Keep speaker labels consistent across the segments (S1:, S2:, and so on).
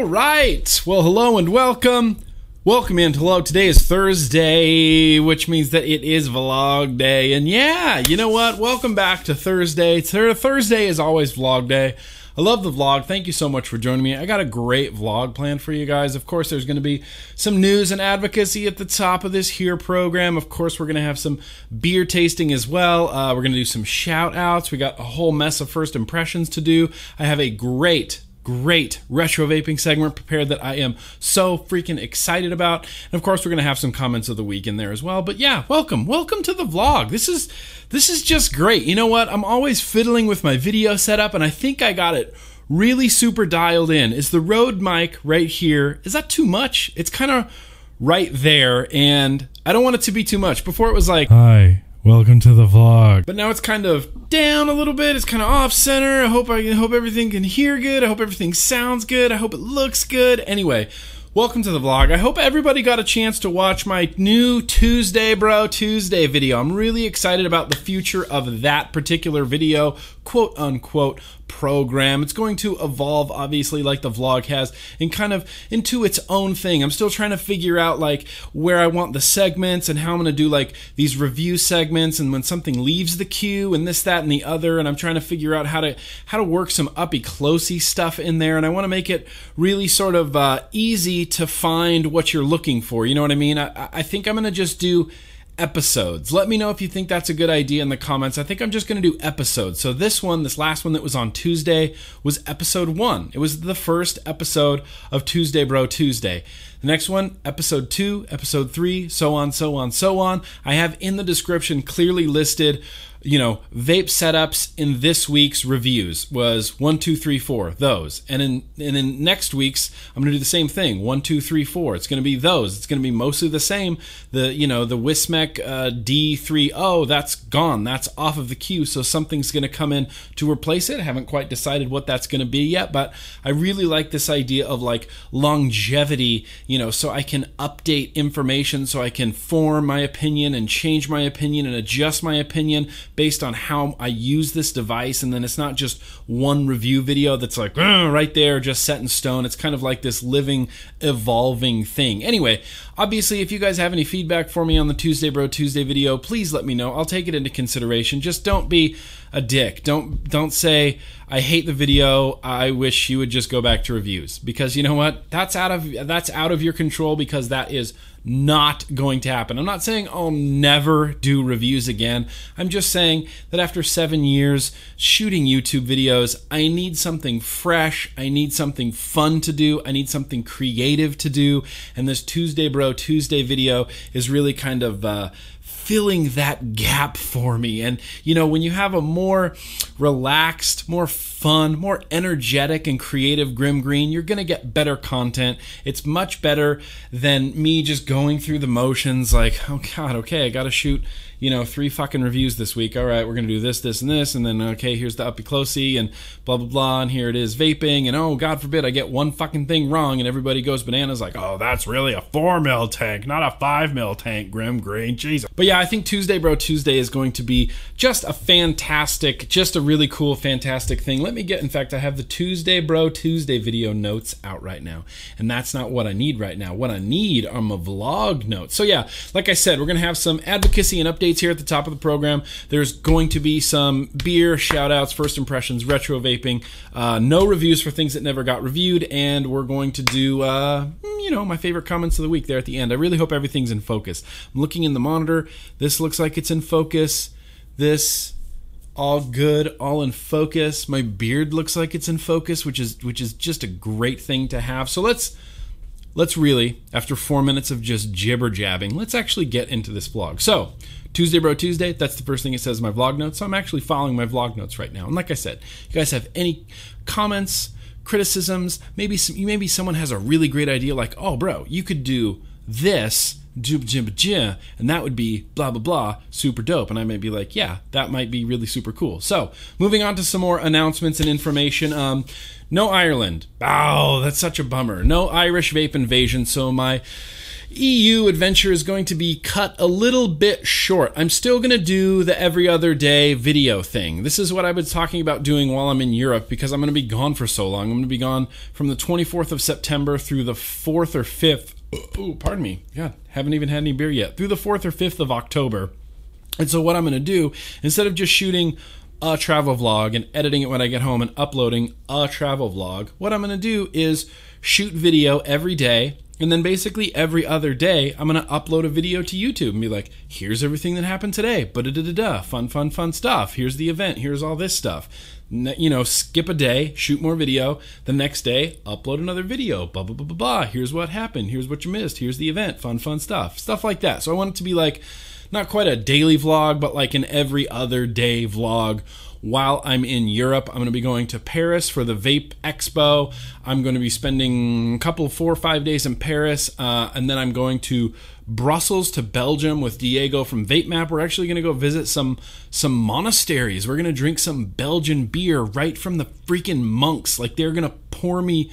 S1: All right. Well, hello and welcome. Welcome in. Hello. Today is Thursday, which means that it is vlog day. And yeah, you know what? Welcome back to Thursday. Thursday is always vlog day. I love the vlog. Thank you so much for joining me. I got a great vlog planned for you guys. Of course, there's going to be some news and advocacy at the top of this here program. Of course, we're going to have some beer tasting as well. Uh, we're going to do some shout outs. We got a whole mess of first impressions to do. I have a great great retro vaping segment prepared that I am so freaking excited about. And of course, we're going to have some comments of the week in there as well. But yeah, welcome. Welcome to the vlog. This is this is just great. You know what? I'm always fiddling with my video setup and I think I got it really super dialed in. Is the Rode mic right here? Is that too much? It's kind of right there and I don't want it to be too much. Before it was like,
S2: "Hi, Welcome to the vlog.
S1: But now it's kind of down a little bit. It's kind of off center. I hope I hope everything can hear good. I hope everything sounds good. I hope it looks good. Anyway, welcome to the vlog. I hope everybody got a chance to watch my new Tuesday Bro Tuesday video. I'm really excited about the future of that particular video, quote unquote program. It's going to evolve, obviously, like the vlog has, and kind of into its own thing. I'm still trying to figure out like where I want the segments and how I'm going to do like these review segments and when something leaves the queue and this, that, and the other. And I'm trying to figure out how to how to work some uppy closey stuff in there. And I want to make it really sort of uh, easy to find what you're looking for. You know what I mean? I, I think I'm going to just do episodes. Let me know if you think that's a good idea in the comments. I think I'm just going to do episodes. So this one, this last one that was on Tuesday was episode 1. It was the first episode of Tuesday Bro Tuesday. The next one, episode 2, episode 3, so on, so on, so on. I have in the description clearly listed you know, vape setups in this week's reviews was one, two, three, four, those. And in and in next week's, I'm gonna do the same thing. One, two, three, four. It's gonna be those. It's gonna be mostly the same. The you know, the Wismec uh, D30, that's gone. That's off of the queue. So something's gonna come in to replace it. I haven't quite decided what that's gonna be yet, but I really like this idea of like longevity, you know, so I can update information, so I can form my opinion and change my opinion and adjust my opinion based on how I use this device. And then it's not just one review video that's like right there, just set in stone. It's kind of like this living, evolving thing. Anyway, obviously, if you guys have any feedback for me on the Tuesday Bro Tuesday video, please let me know. I'll take it into consideration. Just don't be a dick. Don't don't say I hate the video. I wish you would just go back to reviews because you know what? That's out of that's out of your control because that is not going to happen. I'm not saying I'll never do reviews again. I'm just saying that after seven years shooting YouTube videos, I need something fresh. I need something fun to do. I need something creative to do. And this Tuesday Bro Tuesday video is really kind of uh, filling that gap for me. And, you know, when you have a more relaxed, more fun, more energetic and creative Grimm Green, you're going to get better content. It's much better than me just going through the motions like, oh God, okay, I got to shoot you know, three fucking reviews this week. All right, we're going to do this, this, and this. And then, okay, here's the uppy closey and blah, blah, blah. And here it is vaping. And oh, God forbid I get one fucking thing wrong and everybody goes bananas like, oh, that's really a four mil tank, not a five mil tank, Grimm Green. Jesus. But yeah, I think Tuesday Bro Tuesday is going to be just a fantastic, just a really cool, fantastic thing. Let me get, in fact, I have the Tuesday Bro Tuesday video notes out right now. And that's not what I need right now. What I need are my vlog notes. So yeah, like I said, we're going to have some advocacy and updates updates here at the top of the program. There's going to be some beer shout outs, first impressions, retro vaping, uh, no reviews for things that never got reviewed, and we're going to do, uh, you know, my favorite comments of the week there at the end. I really hope everything's in focus. I'm looking in the monitor. This looks like it's in focus. This all good, all in focus. My beard looks like it's in focus, which is which is just a great thing to have. So let's let's really, after four minutes of just jibber jabbing, let's actually get into this vlog. So Tuesday Bro Tuesday, that's the first thing it says in my vlog notes. So I'm actually following my vlog notes right now. And like I said, you guys have any comments, criticisms, maybe some, maybe someone has a really great idea like, "Oh, bro, you could do this." and that would be blah blah blah super dope and i might be like yeah that might be really super cool so moving on to some more announcements and information um, no ireland oh that's such a bummer no irish vape invasion so my EU adventure is going to be cut a little bit short. I'm still going to do the every other day video thing. This is what I've been talking about doing while I'm in Europe because I'm going to be gone for so long. I'm going to be gone from the 24th of September through the 4th or 5th. Oh, pardon me. God, haven't even had any beer yet. Through the 4th or 5th of October. And so, what I'm going to do, instead of just shooting a travel vlog and editing it when I get home and uploading a travel vlog, what I'm going to do is shoot video every day and then basically every other day, I'm going to upload a video to YouTube and be like, here's everything that happened today. But da da da fun, fun, fun stuff. Here's the event. Here's all this stuff. You know, skip a day, shoot more video. The next day, upload another video. Blah, blah, blah, blah, blah. Here's what happened. Here's what you missed. Here's the event. Fun, fun stuff. Stuff like that. So I want it to be like, not quite a daily vlog, but like an every other day vlog while I'm in Europe. I'm going to be going to Paris for the Vape Expo. I'm going to be spending a couple, four or five days in Paris, uh, and then I'm going to Brussels to Belgium with Diego from Vape Map. We're actually going to go visit some some monasteries. We're going to drink some Belgian beer right from the freaking monks. Like they're going to pour me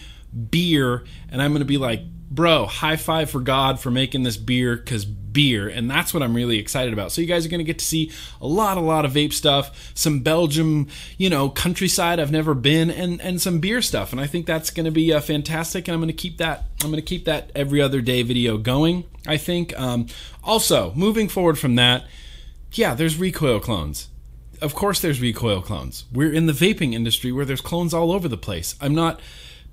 S1: beer, and I'm going to be like, bro, high five for God for making this beer because beer, and that's what I'm really excited about. So you guys are going to get to see a lot, a lot of vape stuff, some Belgium, you know, countryside I've never been, and and some beer stuff, and I think that's going to be uh, fantastic. And I'm going to keep that, I'm going to keep that every other day video going. I think. Um, also, moving forward from that, yeah, there's recoil clones of course there's recoil clones. We're in the vaping industry where there's clones all over the place. I'm not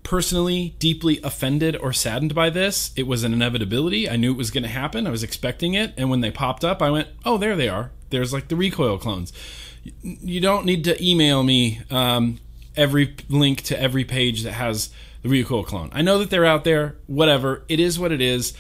S1: personally deeply offended or saddened by this. It was an inevitability. I knew it was going to happen. I was expecting it. And when they popped up, I went, oh, there they are. There's like the recoil clones. You don't need to email me um, every link to every page that has the recoil clone. I know that they're out there. Whatever. It is what it is.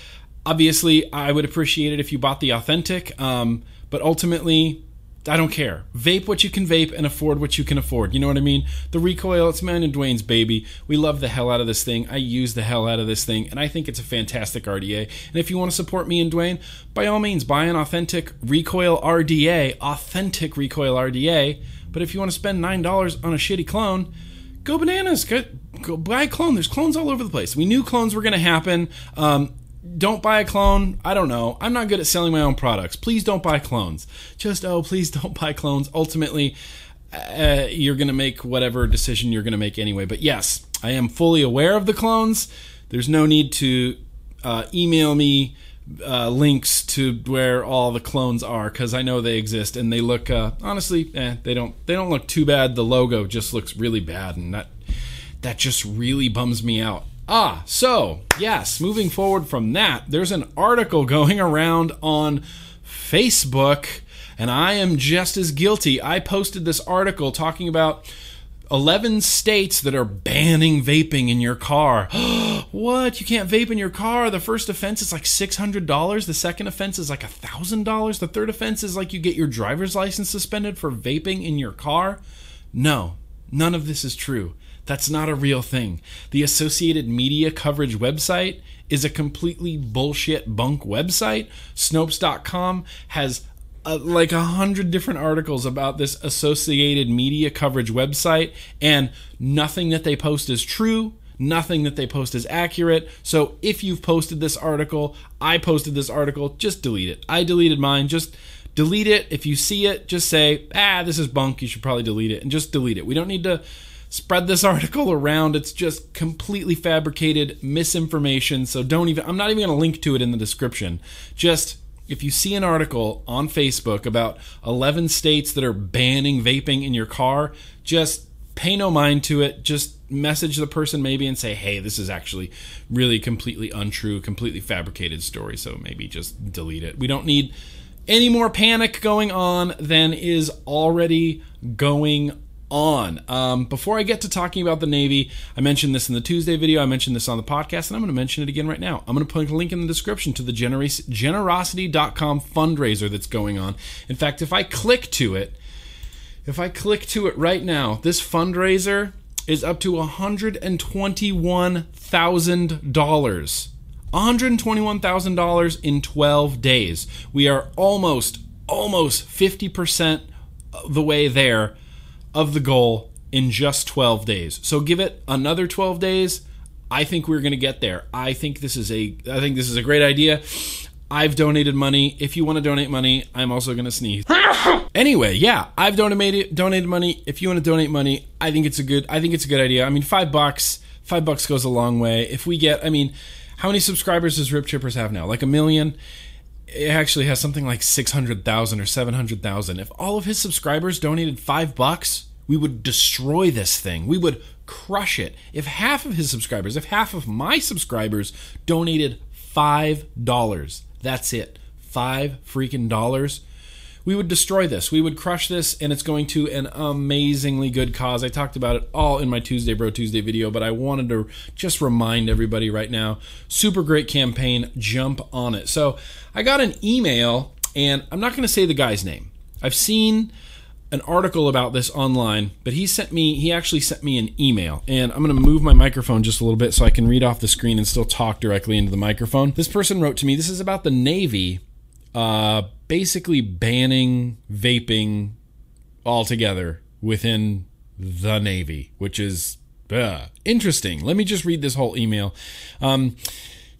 S1: Obviously, I would appreciate it if you bought the authentic. Um, but ultimately, I don't care. Vape what you can vape and afford what you can afford. You know what I mean? The recoil, it's mine and Dwayne's baby. We love the hell out of this thing. I use the hell out of this thing, and I think it's a fantastic RDA. And if you want to support me and Dwayne, by all means, buy an authentic recoil RDA, authentic recoil RDA. But if you want to spend $9 on a shitty clone, go bananas. Go, go buy a clone. There's clones all over the place. We knew clones were going to happen. Um, don't buy a clone. I don't know. I'm not good at selling my own products. Please don't buy clones. Just, oh, please don't buy clones. Ultimately, uh, you're going to make whatever decision you're going to make anyway. But yes, I am fully aware of the clones. There's no need to uh, email me uh, links to where all the clones are because I know they exist and they look uh, honestly, eh, they don't they don't look too bad. The logo just looks really bad, and that that just really bums me out. Ah, so, yes, moving forward from that, there's an article going around on Facebook, and I am just as guilty. I posted this article talking about 11 states that are banning vaping in your car. what? You can't vape in your car? The first offense is like $600. The second offense is like $1,000. The third offense is like you get your driver's license suspended for vaping in your car. No, none of this is true. That's not a real thing. The Associated Media Coverage website is a completely bullshit bunk website. Snopes.com has uh, like a hundred different articles about this Associated Media Coverage website, and nothing that they post is true. Nothing that they post is accurate. So if you've posted this article, I posted this article, just delete it. I deleted mine. Just delete it. If you see it, just say, ah, this is bunk. You should probably delete it and just delete it. We don't need to spread this article around. It's just completely fabricated misinformation. So don't even, I'm not even going to link to it in the description. Just if you see an article on Facebook about 11 states that are banning vaping in your car, just pay no mind to it. Just message the person maybe and say, hey, this is actually really completely untrue, completely fabricated story. So maybe just delete it. We don't need any more panic going on than is already going on. Um, before I get to talking about the Navy, I mentioned this in the Tuesday video. I mentioned this on the podcast, and I'm going to mention it again right now. I'm going to put a link in the description to the generos- generosity.com fundraiser that's going on. In fact, if I click to it, if I click to it right now, this fundraiser is up to $121,000. $121,000 in 12 days. We are almost, almost 50% the way there of the goal in just 12 days. So give it another 12 days. I think we're going to get there. I think this is a I think this is a great idea. I've donated money. If you want to donate money, I'm also going to sneeze. anyway, yeah, I've donated donated money. If you want to donate money, I think it's a good I think it's a good idea. I mean, 5 bucks, 5 bucks goes a long way. If we get, I mean, how many subscribers does Rip Trippers have now? Like a million? It actually has something like 600,000 or 700,000. If all of his subscribers donated 5 bucks, we would destroy this thing. We would crush it. If half of his subscribers, if half of my subscribers donated $5, that's it. 5 freaking dollars. We would destroy this. We would crush this, and it's going to an amazingly good cause. I talked about it all in my Tuesday Bro Tuesday video, but I wanted to just remind everybody right now super great campaign. Jump on it. So I got an email, and I'm not going to say the guy's name. I've seen an article about this online, but he sent me he actually sent me an email. And I'm going to move my microphone just a little bit so I can read off the screen and still talk directly into the microphone. This person wrote to me, this is about the Navy uh basically banning vaping altogether within the Navy, which is uh, interesting. Let me just read this whole email. Um,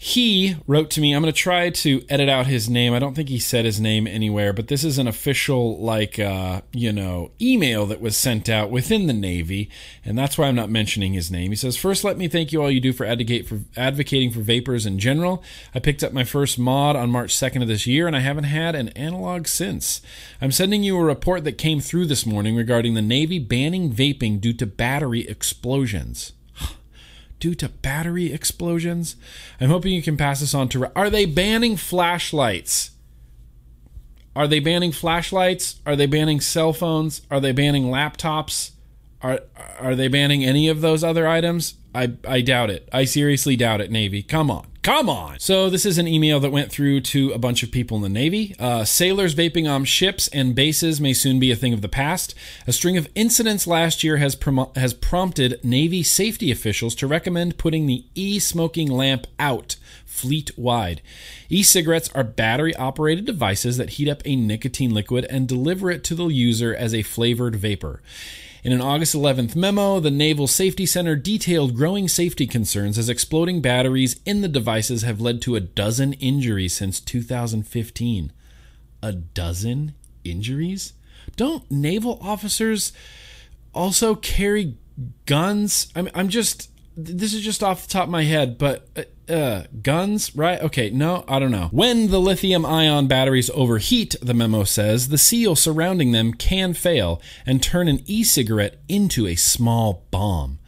S1: he wrote to me. I'm going to try to edit out his name. I don't think he said his name anywhere but this is an official like uh, you know email that was sent out within the navy and that's why i'm not mentioning his name. He says first let me thank you all you do for advocate for advocating for vapors in general. I picked up my first mod on march 2nd of this year and i haven't had an analog since. I'm sending you a report that came through this morning regarding the navy banning vaping due to battery explosions due to battery explosions. I'm hoping you can pass this on to. Are they banning flashlights? Are they banning flashlights? Are they banning cell phones? Are they banning laptops? Are are they banning any of those other items? I I doubt it. I seriously doubt it, Navy. Come on. Come on. So, this is an email that went through to a bunch of people in the Navy. Uh, sailors vaping on ships and bases may soon be a thing of the past. A string of incidents last year has, prom- has prompted Navy safety officials to recommend putting the e smoking lamp out fleet wide. E cigarettes are battery operated devices that heat up a nicotine liquid and deliver it to the user as a flavored vapor. In an August 11th memo, the Naval Safety Center detailed growing safety concerns as exploding batteries in the devices have led to a dozen injuries since 2015. A dozen injuries? Don't naval officers also carry guns? I'm, I'm just this is just off the top of my head, but uh, uh, guns, right? Okay, no, I don't know. When the lithium ion batteries overheat, the memo says, the seal surrounding them can fail and turn an e cigarette into a small bomb.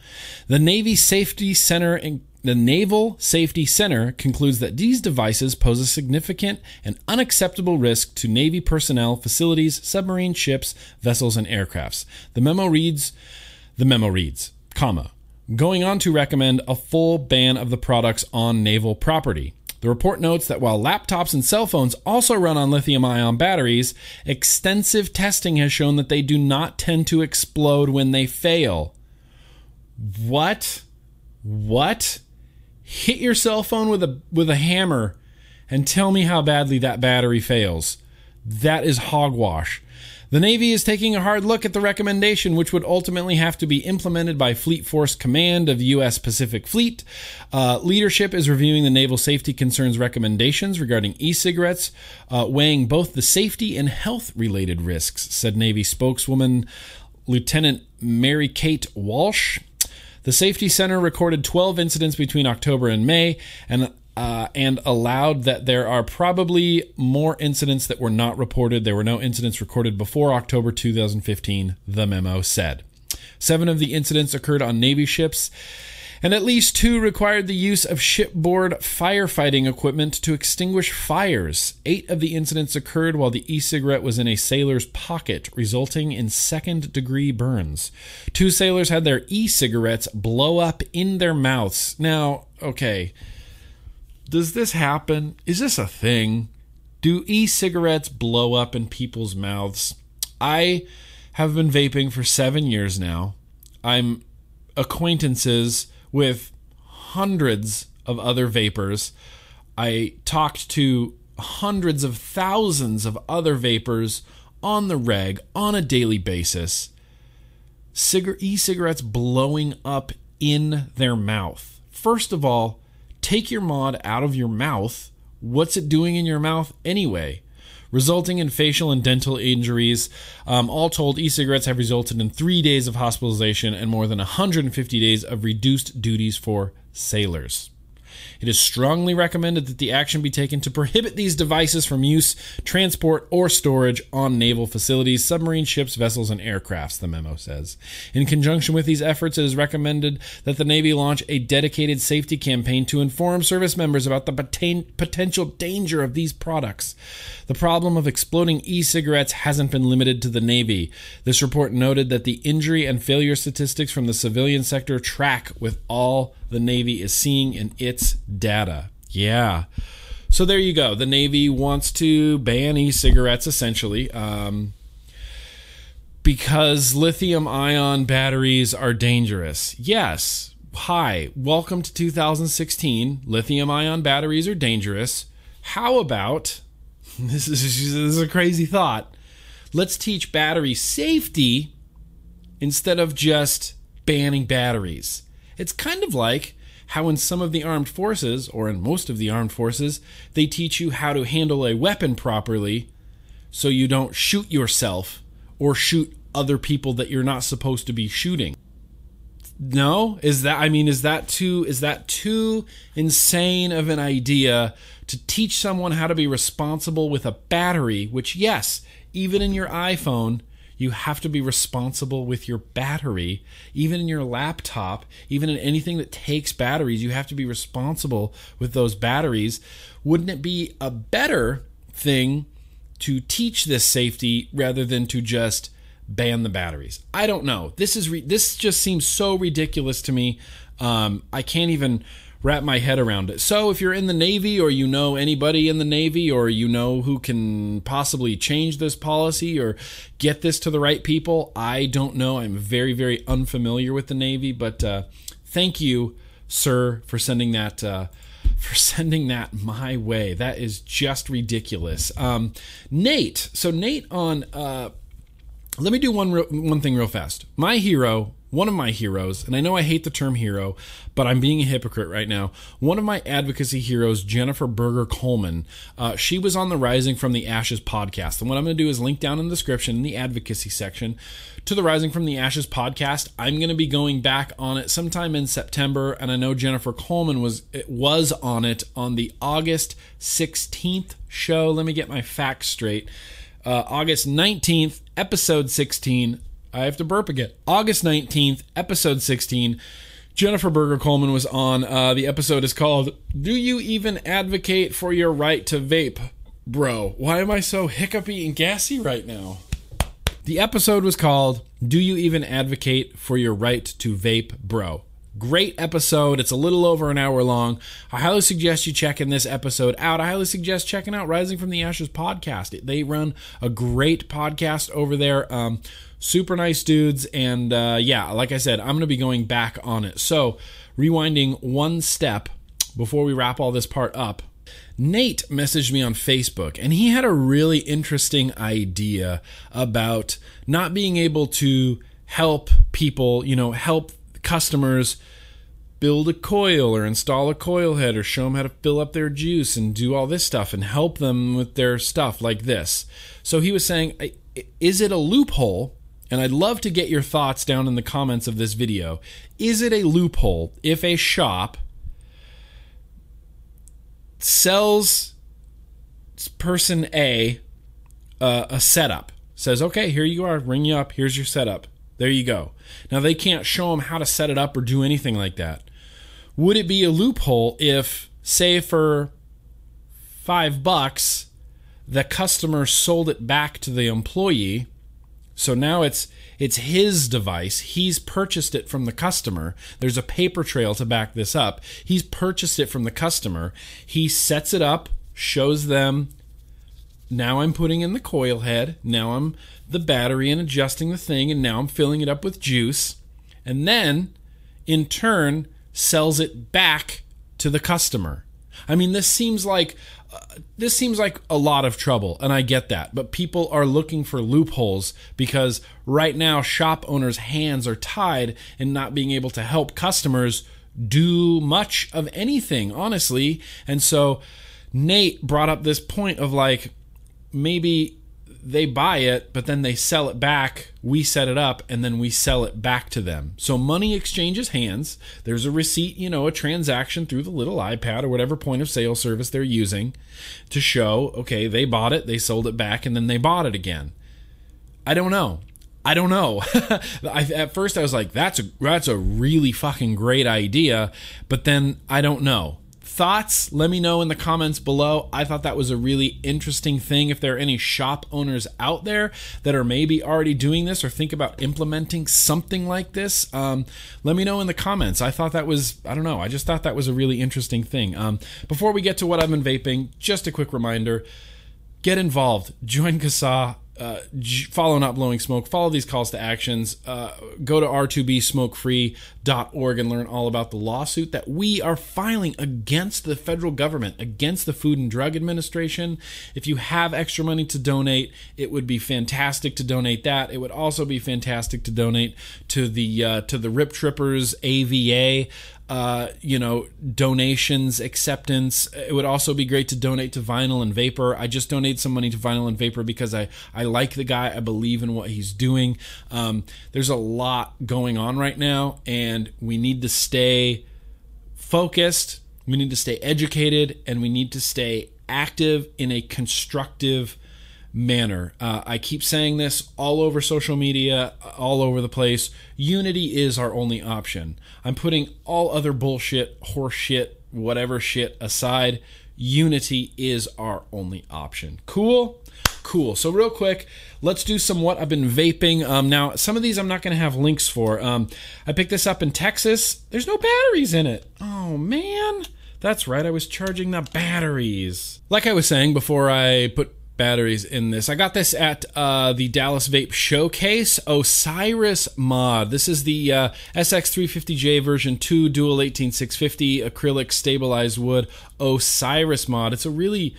S1: The Navy Safety Center the Naval Safety Center concludes that these devices pose a significant and unacceptable risk to Navy personnel, facilities, submarine ships, vessels, and aircrafts. The memo reads, the memo reads, comma, going on to recommend a full ban of the products on naval property. The report notes that while laptops and cell phones also run on lithium ion batteries, extensive testing has shown that they do not tend to explode when they fail. What? What? Hit your cell phone with a with a hammer and tell me how badly that battery fails. That is hogwash. The Navy is taking a hard look at the recommendation, which would ultimately have to be implemented by Fleet Force Command of the U.S. Pacific Fleet. Uh, leadership is reviewing the naval safety concerns recommendations regarding e cigarettes, uh, weighing both the safety and health related risks, said Navy spokeswoman Lieutenant Mary Kate Walsh. The Safety Center recorded 12 incidents between October and May, and uh, and allowed that there are probably more incidents that were not reported. There were no incidents recorded before October 2015, the memo said. Seven of the incidents occurred on Navy ships, and at least two required the use of shipboard firefighting equipment to extinguish fires. Eight of the incidents occurred while the e cigarette was in a sailor's pocket, resulting in second degree burns. Two sailors had their e cigarettes blow up in their mouths. Now, okay does this happen? Is this a thing? Do e cigarettes blow up in people's mouths? I have been vaping for seven years now. I'm acquaintances with hundreds of other vapors. I talked to hundreds of thousands of other vapors on the reg on a daily basis. Cigar- e cigarettes blowing up in their mouth First of all, take your mod out of your mouth. What's it doing in your mouth anyway? Resulting in facial and dental injuries. Um, all told, e cigarettes have resulted in three days of hospitalization and more than 150 days of reduced duties for sailors. It is strongly recommended that the action be taken to prohibit these devices from use, transport, or storage on naval facilities, submarine ships, vessels, and aircrafts, the memo says. In conjunction with these efforts, it is recommended that the Navy launch a dedicated safety campaign to inform service members about the potential danger of these products. The problem of exploding e cigarettes hasn't been limited to the Navy. This report noted that the injury and failure statistics from the civilian sector track with all the Navy is seeing in its data. Yeah. So there you go. The Navy wants to ban e cigarettes essentially. Um, because lithium ion batteries are dangerous. Yes. Hi, welcome to 2016. Lithium ion batteries are dangerous. How about this is, this is a crazy thought. Let's teach battery safety instead of just banning batteries. It's kind of like how in some of the armed forces, or in most of the armed forces, they teach you how to handle a weapon properly so you don't shoot yourself or shoot other people that you're not supposed to be shooting. No, is that I mean is that too is that too insane of an idea to teach someone how to be responsible with a battery, which yes, even in your iPhone, you have to be responsible with your battery. Even in your laptop, even in anything that takes batteries, you have to be responsible with those batteries. Wouldn't it be a better thing to teach this safety rather than to just ban the batteries? I don't know. This is re- this just seems so ridiculous to me. Um, I can't even wrap my head around it. So, if you're in the Navy or you know anybody in the Navy or you know who can possibly change this policy or get this to the right people, I don't know. I'm very, very unfamiliar with the Navy, but uh, thank you, sir, for sending that. Uh, for sending that my way. That is just ridiculous. Um, Nate. So Nate on. Uh, let me do one one thing real fast. My hero one of my heroes, and I know I hate the term hero, but I'm being a hypocrite right now. One of my advocacy heroes, Jennifer Berger Coleman, uh, she was on the Rising from the Ashes podcast. And what I'm going to do is link down in the description in the advocacy section to the Rising from the Ashes podcast. I'm going to be going back on it sometime in September, and I know Jennifer Coleman was was on it on the August 16th show. Let me get my facts straight. Uh, August 19th, episode 16 I have to burp again. August 19th, episode 16. Jennifer Berger Coleman was on. Uh, the episode is called Do You Even Advocate for Your Right to Vape? Bro, why am I so hiccupy and gassy right now? The episode was called Do You Even Advocate for Your Right to Vape, Bro? Great episode. It's a little over an hour long. I highly suggest you checking this episode out. I highly suggest checking out Rising from the Ashes podcast. They run a great podcast over there. Um, super nice dudes. And uh, yeah, like I said, I'm going to be going back on it. So, rewinding one step before we wrap all this part up, Nate messaged me on Facebook and he had a really interesting idea about not being able to help people, you know, help customers build a coil or install a coil head or show them how to fill up their juice and do all this stuff and help them with their stuff like this. So he was saying, is it a loophole? And I'd love to get your thoughts down in the comments of this video. Is it a loophole if a shop sells person A uh, a setup? Says, okay, here you are, ring you up, here's your setup. There you go. Now they can't show them how to set it up or do anything like that. Would it be a loophole if, say, for five bucks, the customer sold it back to the employee? So now it's it's his device. He's purchased it from the customer. There's a paper trail to back this up. He's purchased it from the customer. He sets it up, shows them now I'm putting in the coil head. Now I'm the battery and adjusting the thing, and now I'm filling it up with juice. And then, in turn, sells it back to the customer. I mean, this seems like this seems like a lot of trouble, and I get that. But people are looking for loopholes because right now shop owners' hands are tied in not being able to help customers do much of anything, honestly. And so Nate brought up this point of like maybe they buy it, but then they sell it back. We set it up and then we sell it back to them. So money exchanges hands. There's a receipt, you know, a transaction through the little iPad or whatever point of sale service they're using to show, okay, they bought it, they sold it back, and then they bought it again. I don't know. I don't know. I, at first, I was like, "That's a that's a really fucking great idea," but then I don't know. Thoughts? Let me know in the comments below. I thought that was a really interesting thing. If there are any shop owners out there that are maybe already doing this or think about implementing something like this, um, let me know in the comments. I thought that was I don't know. I just thought that was a really interesting thing. Um, before we get to what I've been vaping, just a quick reminder: get involved. Join CASAA uh, follow not blowing smoke follow these calls to actions uh, go to r2bsmokefree.org and learn all about the lawsuit that we are filing against the federal government against the food and drug administration. If you have extra money to donate it would be fantastic to donate that. It would also be fantastic to donate to the uh, to the rip trippers ava uh, you know, donations, acceptance. It would also be great to donate to Vinyl and Vapor. I just donated some money to Vinyl and Vapor because I, I like the guy. I believe in what he's doing. Um, there's a lot going on right now, and we need to stay focused. We need to stay educated, and we need to stay active in a constructive manner. Uh, I keep saying this all over social media, all over the place. Unity is our only option. I'm putting all other bullshit, horseshit, whatever shit aside. Unity is our only option. Cool? Cool. So, real quick, let's do some what I've been vaping. Um, now, some of these I'm not going to have links for. Um, I picked this up in Texas. There's no batteries in it. Oh, man. That's right, I was charging the batteries. Like I was saying before I put batteries in this. I got this at uh, the Dallas Vape Showcase Osiris mod. This is the uh, SX350J version 2 dual 18650 acrylic stabilized wood Osiris mod. It's a really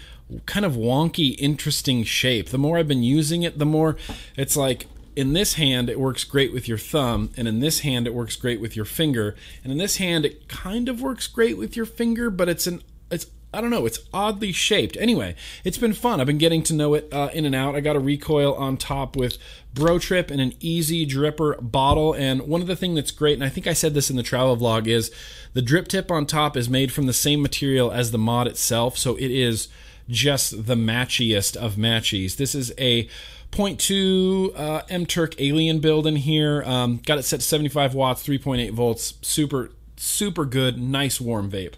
S1: kind of wonky, interesting shape. The more I've been using it, the more it's like in this hand it works great with your thumb and in this hand it works great with your finger and in this hand it kind of works great with your finger but it's an it's I don't know. It's oddly shaped. Anyway, it's been fun. I've been getting to know it uh, in and out. I got a recoil on top with Bro Trip and an easy dripper bottle. And one of the things that's great, and I think I said this in the travel vlog, is the drip tip on top is made from the same material as the mod itself. So it is just the matchiest of matchies. This is a 0.2 uh, M Turk Alien build in here. Um, got it set to 75 watts, 3.8 volts. Super, super good, nice warm vape.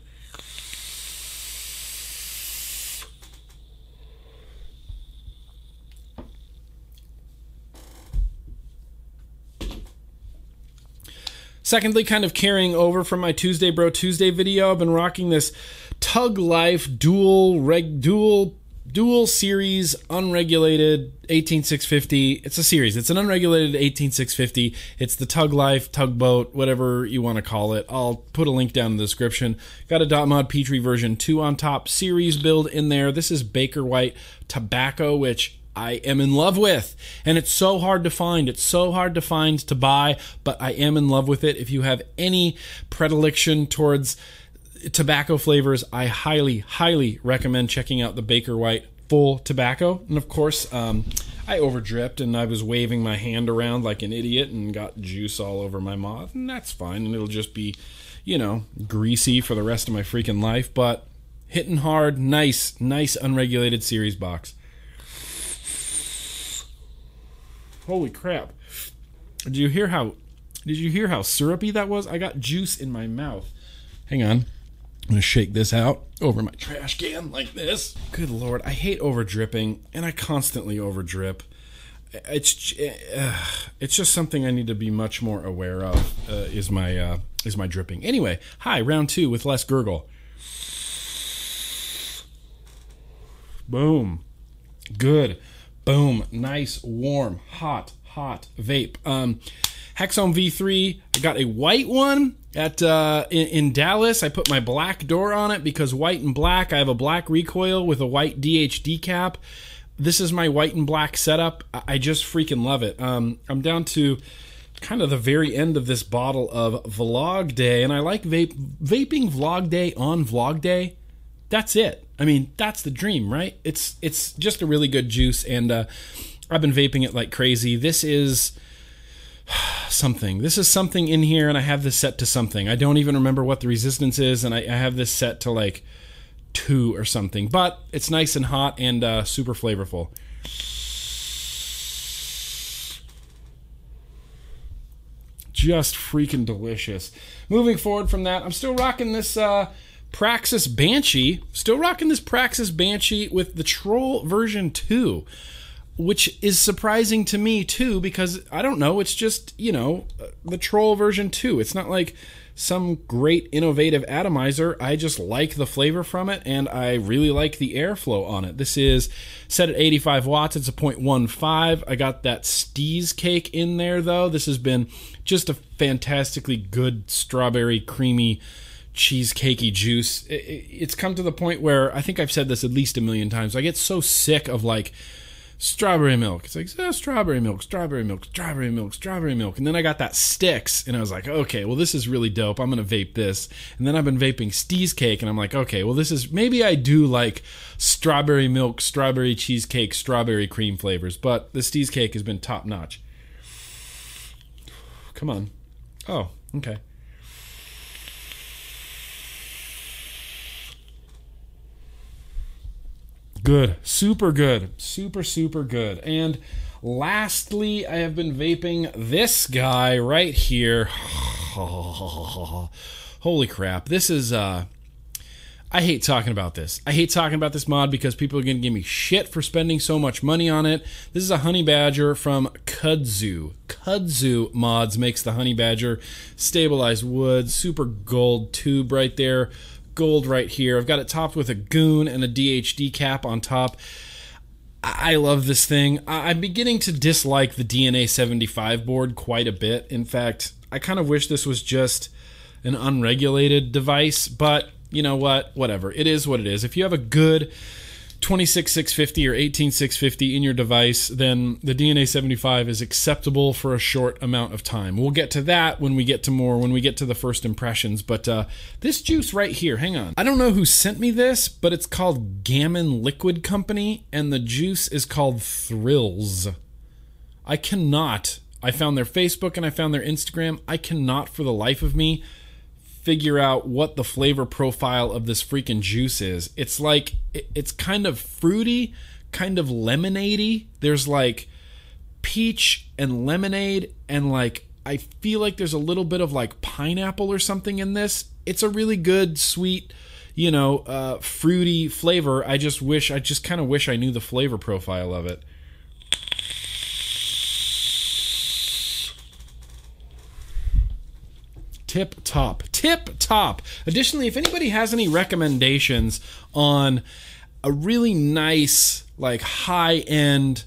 S1: Secondly, kind of carrying over from my Tuesday Bro Tuesday video, I've been rocking this Tug Life dual reg dual dual series unregulated 18650 it's a series. It's an unregulated 18650 it's the tug life tugboat whatever you want to call it. I'll put a link down in the description. Got a dot mod petri version 2 on top. Series build in there. This is baker white tobacco which I am in love with. And it's so hard to find. It's so hard to find to buy, but I am in love with it. If you have any predilection towards tobacco flavors, I highly, highly recommend checking out the Baker White full tobacco. And of course, um, I overdripped and I was waving my hand around like an idiot and got juice all over my mouth. And that's fine. And it'll just be, you know, greasy for the rest of my freaking life. But hitting hard, nice, nice unregulated series box. Holy crap. Did you hear how did you hear how syrupy that was? I got juice in my mouth. Hang on. I'm gonna shake this out over my trash can like this. Good lord, I hate over dripping, and I constantly over drip. It's uh, it's just something I need to be much more aware of. Uh, is my uh, is my dripping? Anyway, hi, round two with less gurgle. Boom, good. Boom. Nice, warm, hot, hot vape. Um, Hexohm V3. I got a white one at uh, in, in, Dallas. I put my black door on it because white and black. I have a black recoil with a white DHD cap. This is my white and black setup. I just freaking love it. Um, I'm down to kind of the very end of this bottle of Vlog Day, and I like vape vaping Vlog Day on Vlog Day. That's it. I mean, that's the dream, right? It's it's just a really good juice, and uh, I've been vaping it like crazy. This is something. This is something in here, and I have this set to something. I don't even remember what the resistance is, and I, I have this set to like two or something. But it's nice and hot and uh, super flavorful. Just freaking delicious. Moving forward from that, I'm still rocking this uh, Praxis Banshee. Still rocking this Praxis Banshee with the Troll version 2 which is surprising to me too because I don't know, it's just, you know, uh, the Troll version 2. It's not like some great innovative atomizer. I just like the flavor from it and I really like the airflow on it. This is set at 85 watts. It's a 0.15. I got that Steez cake in there though. This has been just a fantastically good strawberry creamy cheesecakey juice. It's come to the point where I think I've said this at least a million times. I get so sick of like strawberry milk. It's like oh, strawberry milk, strawberry milk, strawberry milk, strawberry milk. And then I got that sticks, and I was like, okay, well this is really dope. I'm gonna vape this. And then I've been vaping Steez cake, and I'm like, okay, well this is maybe I do like strawberry milk, strawberry cheesecake, strawberry cream flavors, but the Steez cake has been top notch. Come on. Oh, okay. Good. Super good. Super, super good. And lastly, I have been vaping this guy right here. Holy crap. This is, uh, I hate talking about this. I hate talking about this mod because people are going to give me shit for spending so much money on it. This is a honey badger from Kudzu. Kudzu Mods makes the honey badger stabilized wood, super gold tube right there gold right here. I've got it topped with a goon and a DHD cap on top. I love this thing. I'm beginning to dislike the DNA 75 board quite a bit. In fact, I kind of wish this was just an unregulated device, but you know what? Whatever. It is what it is. If you have a good 26650 or 18650 in your device, then the DNA 75 is acceptable for a short amount of time. We'll get to that when we get to more, when we get to the first impressions. But uh, this juice right here, hang on. I don't know who sent me this, but it's called Gammon Liquid Company, and the juice is called Thrills. I cannot. I found their Facebook and I found their Instagram. I cannot for the life of me figure out what the flavor profile of this freaking juice is. It's like it's kind of fruity, kind of lemonadey. There's like peach and lemonade and like I feel like there's a little bit of like pineapple or something in this. It's a really good sweet, you know, uh, fruity flavor. I just wish I just kind of wish I knew the flavor profile of it. Tip top. Tip top. Additionally, if anybody has any recommendations on a really nice, like high end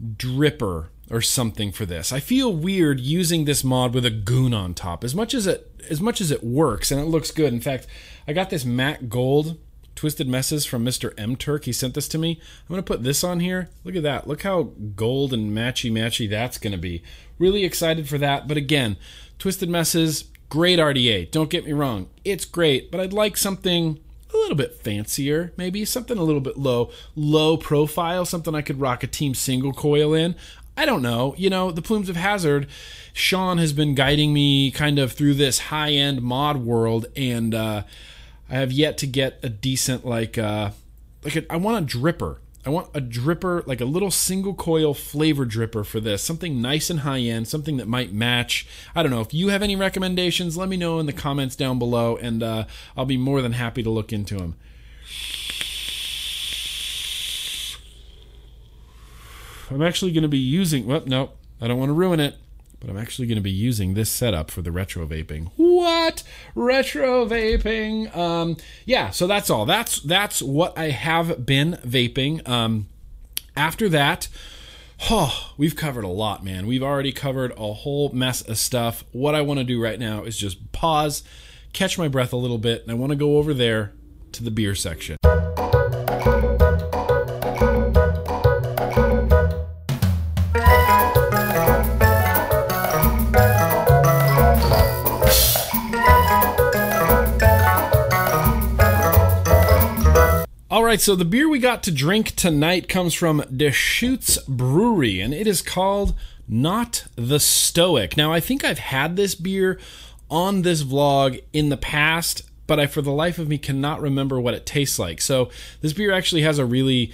S1: dripper or something for this. I feel weird using this mod with a goon on top. As much as it as much as it works and it looks good. In fact, I got this matte gold Twisted Messes from Mr. M Turk. He sent this to me. I'm going to put this on here. Look at that. Look how gold and matchy matchy that's going to be. Really excited for that. But again, Twisted Messes, great RDA. Don't get me wrong. It's great, but I'd like something a little bit fancier, maybe something a little bit low, low profile, something I could rock a team single coil in. I don't know. You know, the Plumes of Hazard, Sean has been guiding me kind of through this high end mod world, and uh, I have yet to get a decent, like, uh, like a, I want a dripper. I want a dripper, like a little single coil flavor dripper for this. Something nice and high end, something that might match. I don't know. If you have any recommendations, let me know in the comments down below, and uh, I'll be more than happy to look into them. I'm actually going to be using. Well, no, I don't want to ruin it but I'm actually going to be using this setup for the retro vaping. What retro vaping? Um, yeah, so that's all. That's that's what I have been vaping. Um, after that, oh, we've covered a lot, man. We've already covered a whole mess of stuff. What I want to do right now is just pause, catch my breath a little bit, and I want to go over there to the beer section. Right, so the beer we got to drink tonight comes from Deschutes Brewery, and it is called Not the Stoic. Now, I think I've had this beer on this vlog in the past, but I, for the life of me, cannot remember what it tastes like. So, this beer actually has a really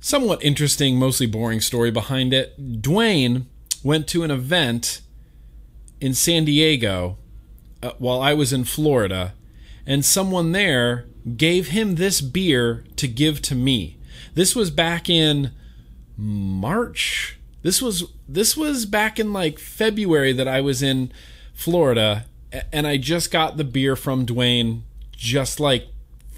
S1: somewhat interesting, mostly boring story behind it. Dwayne went to an event in San Diego uh, while I was in Florida, and someone there gave him this beer to give to me. This was back in March. This was this was back in like February that I was in Florida and I just got the beer from Dwayne just like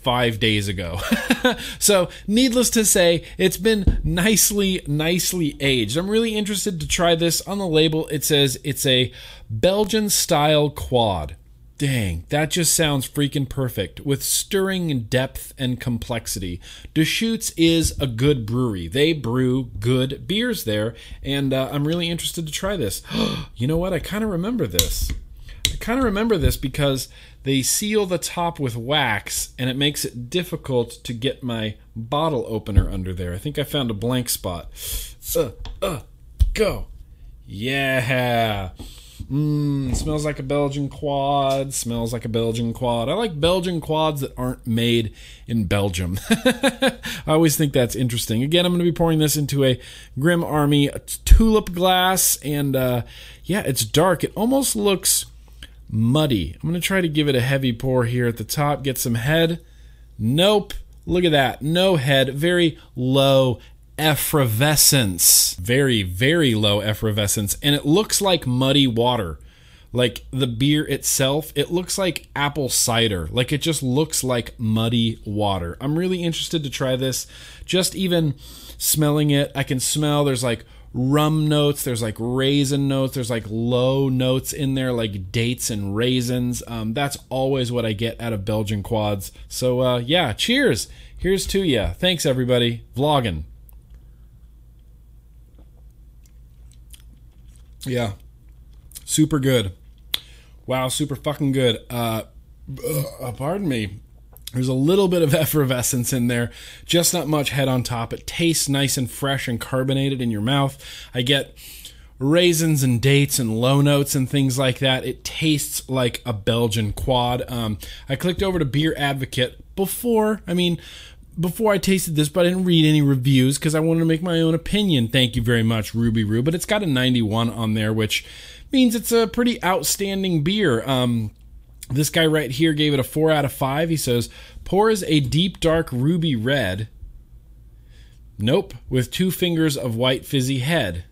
S1: 5 days ago. so, needless to say, it's been nicely nicely aged. I'm really interested to try this. On the label it says it's a Belgian style quad. Dang, that just sounds freaking perfect with stirring depth and complexity. Deschutes is a good brewery. They brew good beers there, and uh, I'm really interested to try this. you know what? I kind of remember this. I kind of remember this because they seal the top with wax, and it makes it difficult to get my bottle opener under there. I think I found a blank spot. Uh, uh, go. Yeah. Mmm, smells like a Belgian quad. Smells like a Belgian quad. I like Belgian quads that aren't made in Belgium. I always think that's interesting. Again, I'm going to be pouring this into a Grimm Army tulip glass, and uh, yeah, it's dark. It almost looks muddy. I'm going to try to give it a heavy pour here at the top. Get some head. Nope. Look at that. No head. Very low effervescence. Very, very low effervescence. And it looks like muddy water. Like the beer itself, it looks like apple cider. Like it just looks like muddy water. I'm really interested to try this. Just even smelling it, I can smell there's like rum notes, there's like raisin notes, there's like low notes in there, like dates and raisins. Um, that's always what I get out of Belgian quads. So, uh, yeah, cheers. Here's to ya. Thanks, everybody. Vlogging. Yeah. Super good. Wow, super fucking good. Uh, uh, pardon me. There's a little bit of effervescence in there, just not much head on top. It tastes nice and fresh and carbonated in your mouth. I get raisins and dates and low notes and things like that. It tastes like a Belgian quad. Um, I clicked over to Beer Advocate before. I mean, before I tasted this, but I didn't read any reviews because I wanted to make my own opinion. Thank you very much, Ruby Roo. But it's got a 91 on there, which means it's a pretty outstanding beer. Um, this guy right here gave it a 4 out of 5. He says, pours a deep, dark ruby red. Nope, with two fingers of white fizzy head.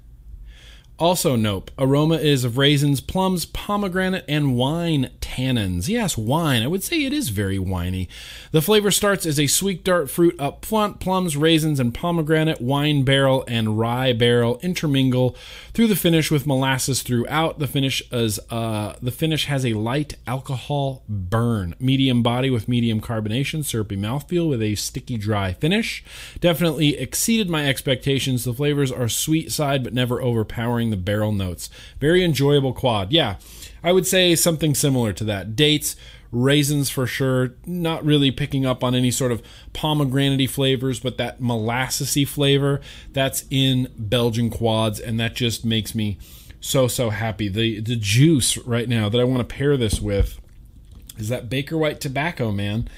S1: Also, nope. Aroma is of raisins, plums, pomegranate, and wine tannins. Yes, wine. I would say it is very winey. The flavor starts as a sweet dark fruit up front. Plums, raisins, and pomegranate, wine barrel, and rye barrel intermingle through the finish with molasses throughout. The finish is uh, the finish has a light alcohol burn. Medium body with medium carbonation, syrupy mouthfeel with a sticky dry finish. Definitely exceeded my expectations. The flavors are sweet side but never overpowering the barrel notes. Very enjoyable quad. Yeah, I would say something similar to that. Dates, raisins for sure. Not really picking up on any sort of pomegranate flavors, but that molassesy flavor that's in Belgian quads, and that just makes me so so happy. The the juice right now that I want to pair this with is that Baker White tobacco, man.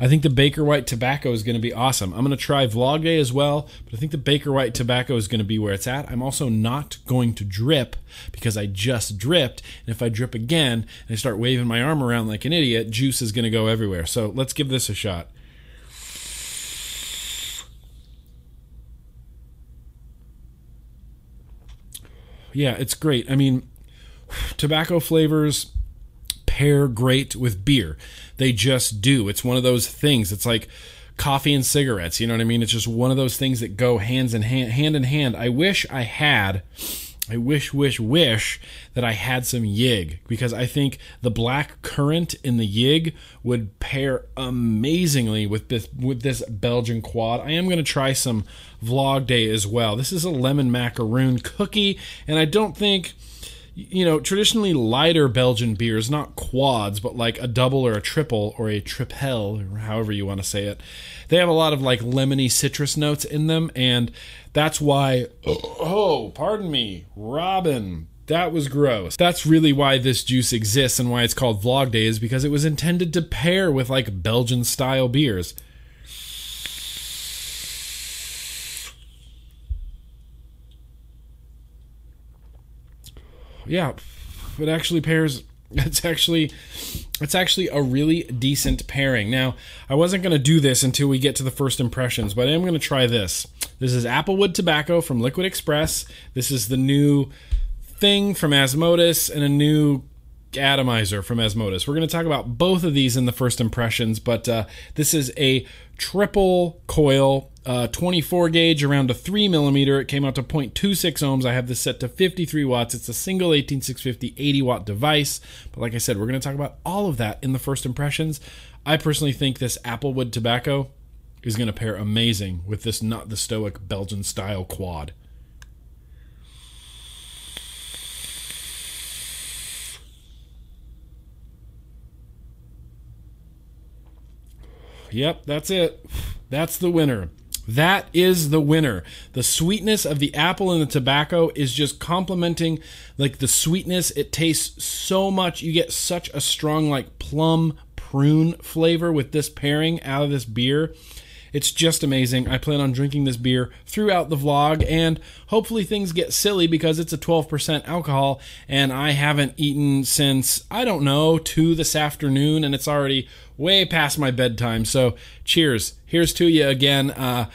S1: I think the Baker White tobacco is going to be awesome. I'm going to try Vlog Day as well, but I think the Baker White tobacco is going to be where it's at. I'm also not going to drip because I just dripped. And if I drip again and I start waving my arm around like an idiot, juice is going to go everywhere. So let's give this a shot. Yeah, it's great. I mean, tobacco flavors pair great with beer. They just do. It's one of those things. It's like coffee and cigarettes. You know what I mean? It's just one of those things that go hands in hand, hand in hand. I wish I had. I wish, wish, wish that I had some yig because I think the black currant in the yig would pair amazingly with this with this Belgian quad. I am going to try some vlog day as well. This is a lemon macaroon cookie, and I don't think you know, traditionally lighter Belgian beers, not quads, but like a double or a triple or a tripel, or however you want to say it. They have a lot of like lemony citrus notes in them, and that's why. Oh, pardon me, Robin. That was gross. That's really why this juice exists and why it's called Vlog Day is because it was intended to pair with like Belgian style beers. Yeah, it actually pairs. It's actually it's actually a really decent pairing. Now, I wasn't going to do this until we get to the first impressions, but I am going to try this. This is Applewood Tobacco from Liquid Express. This is the new thing from Asmodus and a new atomizer from Asmodus. We're going to talk about both of these in the first impressions, but uh, this is a triple coil uh, 24 gauge around a 3 millimeter. It came out to 0.26 ohms. I have this set to 53 watts. It's a single 18650 80 watt device. But like I said, we're going to talk about all of that in the first impressions. I personally think this Applewood tobacco is going to pair amazing with this not the stoic Belgian style quad. Yep, that's it. That's the winner. That is the winner. The sweetness of the apple and the tobacco is just complementing like the sweetness. It tastes so much. You get such a strong like plum prune flavor with this pairing out of this beer. It's just amazing. I plan on drinking this beer throughout the vlog, and hopefully things get silly because it's a 12% alcohol, and I haven't eaten since, I don't know, 2 this afternoon, and it's already way past my bedtime. So, cheers. Here's to you again. Uh,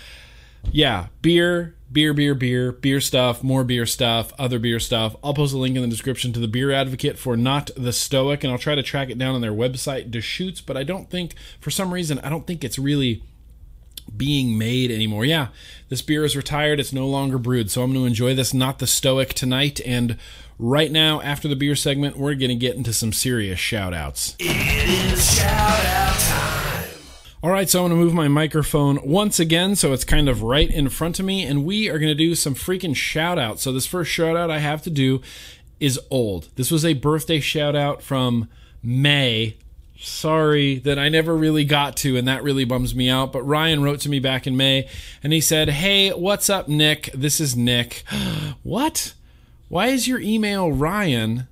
S1: yeah, beer, beer, beer, beer, beer stuff, more beer stuff, other beer stuff. I'll post a link in the description to the Beer Advocate for Not the Stoic, and I'll try to track it down on their website, Deschutes, but I don't think, for some reason, I don't think it's really being made anymore. Yeah, this beer is retired. It's no longer brewed. So I'm going to enjoy this, not the Stoic, tonight. And right now, after the beer segment, we're going to get into some serious shout outs. It is shout out time. All right, so I'm going to move my microphone once again so it's kind of right in front of me, and we are going to do some freaking shout outs. So, this first shout out I have to do is old. This was a birthday shout out from May sorry that I never really got to, and that really bums me out. But Ryan wrote to me back in May, and he said, Hey, what's up, Nick? This is Nick. what? Why is your email Ryan?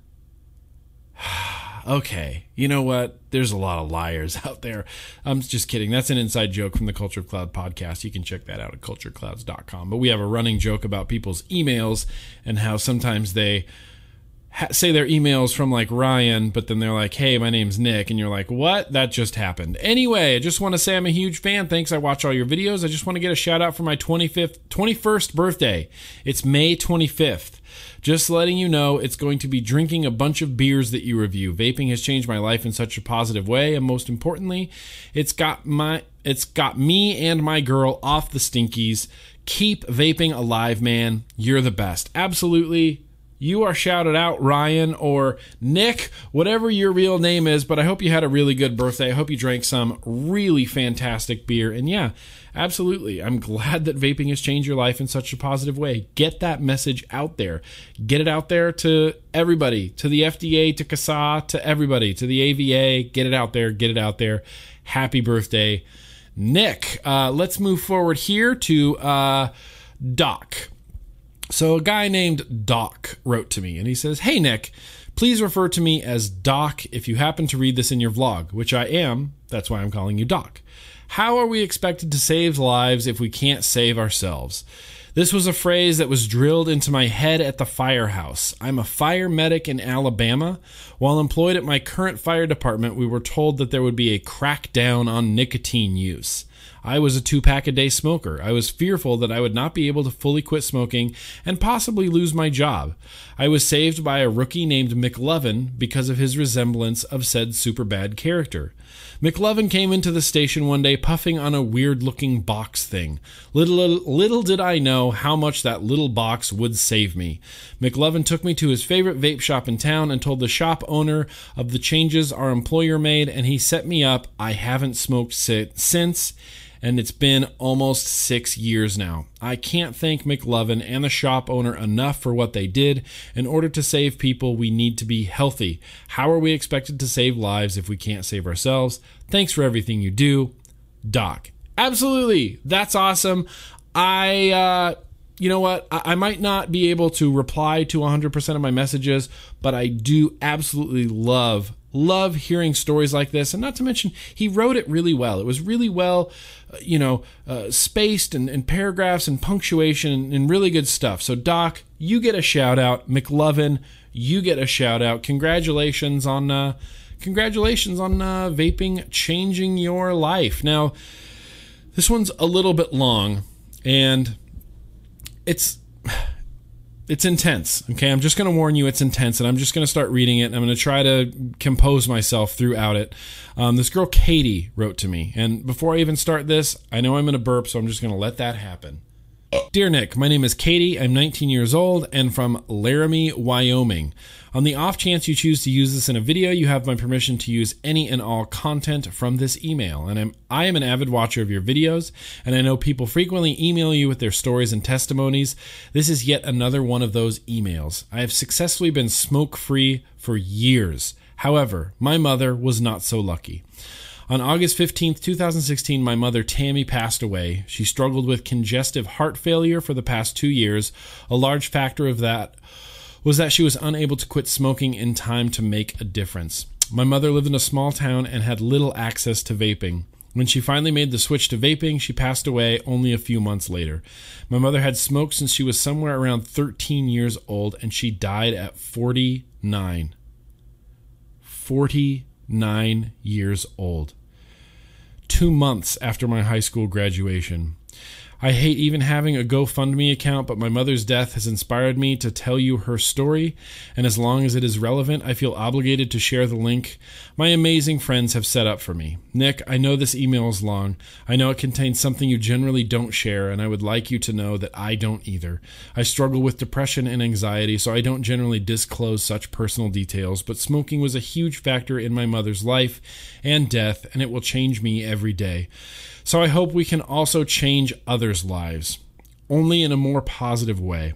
S1: okay, you know what? There's a lot of liars out there. I'm just kidding. That's an inside joke from the Culture of Cloud podcast. You can check that out at cultureclouds.com. But we have a running joke about people's emails and how sometimes they say their emails from like Ryan, but then they're like, "Hey, my name's Nick," and you're like, "What? That just happened." Anyway, I just want to say I'm a huge fan. Thanks. I watch all your videos. I just want to get a shout out for my 25th, 21st birthday. It's May 25th. Just letting you know, it's going to be drinking a bunch of beers that you review. Vaping has changed my life in such a positive way, and most importantly, it's got my it's got me and my girl off the stinkies. Keep vaping alive, man. You're the best. Absolutely you are shouted out, Ryan or Nick, whatever your real name is. But I hope you had a really good birthday. I hope you drank some really fantastic beer. And yeah, absolutely. I'm glad that vaping has changed your life in such a positive way. Get that message out there. Get it out there to everybody, to the FDA, to CASAA, to everybody, to the AVA. Get it out there. Get it out there. Happy birthday, Nick. Uh, let's move forward here to uh, Doc. So a guy named Doc wrote to me and he says, Hey, Nick, please refer to me as Doc if you happen to read this in your vlog, which I am. That's why I'm calling you Doc. How are we expected to save lives if we can't save ourselves? This was a phrase that was drilled into my head at the firehouse. I'm a fire medic in Alabama. While employed at my current fire department, we were told that there would be a crackdown on nicotine use. I was a two pack a day smoker. I was fearful that I would not be able to fully quit smoking and possibly lose my job. I was saved by a rookie named McLovin because of his resemblance of said super bad character. McLovin came into the station one day puffing on a weird looking box thing. Little, little did I know how much that little box would save me. McLovin took me to his favorite vape shop in town and told the shop owner of the changes our employer made, and he set me up. I haven't smoked since and it's been almost six years now. I can't thank McLovin and the shop owner enough for what they did. In order to save people, we need to be healthy. How are we expected to save lives if we can't save ourselves? Thanks for everything you do, Doc. Absolutely. That's awesome. I, uh, you know what? I, might not be able to reply to 100% of my messages, but I do absolutely love love hearing stories like this. And not to mention he wrote it really well. It was really well uh, you know uh, spaced and, and, paragraphs and punctuation and, and, really good stuff. So doc you get a shout out. Mclovin you get a shout out. Congratulations on uh, congratulations on uh, vaping changing your life. Now this one's a little bit long and it's it's intense. Okay, I'm just going to warn you, it's intense, and I'm just going to start reading it. I'm going to try to compose myself throughout it. Um, this girl Katie wrote to me, and before I even start this, I know I'm going to burp, so I'm just going to let that happen. Dear Nick, my name is Katie. I'm 19 years old and from Laramie, Wyoming. On the off chance you choose to use this in a video, you have my permission to use any and all content from this email. And I'm, I am an avid watcher of your videos, and I know people frequently email you with their stories and testimonies. This is yet another one of those emails. I have successfully been smoke free for years. However, my mother was not so lucky. On August 15, 2016, my mother Tammy passed away. She struggled with congestive heart failure for the past two years. A large factor of that was that she was unable to quit smoking in time to make a difference. My mother lived in a small town and had little access to vaping. When she finally made the switch to vaping, she passed away only a few months later. My mother had smoked since she was somewhere around 13 years old and she died at 49. 49 years old. Two months after my high school graduation. I hate even having a GoFundMe account, but my mother's death has inspired me to tell you her story, and as long as it is relevant, I feel obligated to share the link my amazing friends have set up for me. Nick, I know this email is long. I know it contains something you generally don't share, and I would like you to know that I don't either. I struggle with depression and anxiety, so I don't generally disclose such personal details, but smoking was a huge factor in my mother's life and death, and it will change me every day. So I hope we can also change others' lives, only in a more positive way.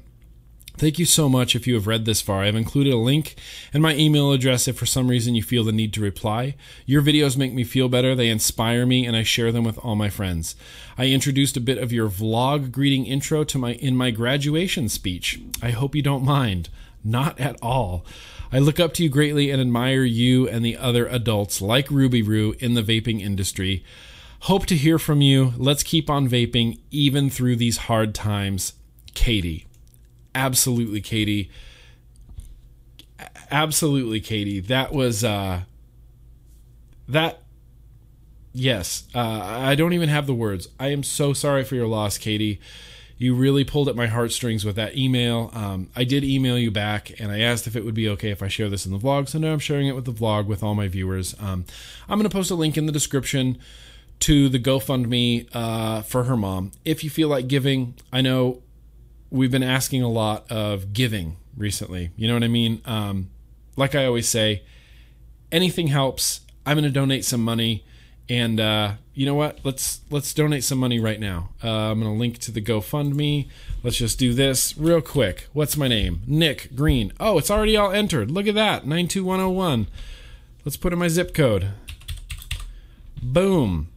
S1: Thank you so much if you have read this far. I've included a link and my email address if for some reason you feel the need to reply. Your videos make me feel better, they inspire me, and I share them with all my friends. I introduced a bit of your vlog greeting intro to my in my graduation speech. I hope you don't mind. Not at all. I look up to you greatly and admire you and the other adults like Ruby Roo in the vaping industry. Hope to hear from you. Let's keep on vaping even through these hard times. Katie. Absolutely, Katie. Absolutely, Katie. That was uh that yes. Uh I don't even have the words. I am so sorry for your loss, Katie. You really pulled at my heartstrings with that email. Um, I did email you back and I asked if it would be okay if I share this in the vlog. So now I'm sharing it with the vlog with all my viewers. Um, I'm going to post a link in the description to the GoFundMe uh, for her mom. If you feel like giving, I know we've been asking a lot of giving recently. You know what I mean? Um, like I always say, anything helps. I'm going to donate some money, and uh, you know what? Let's let's donate some money right now. Uh, I'm going to link to the GoFundMe. Let's just do this real quick. What's my name? Nick Green. Oh, it's already all entered. Look at that, nine two one zero oh one. Let's put in my zip code. Boom.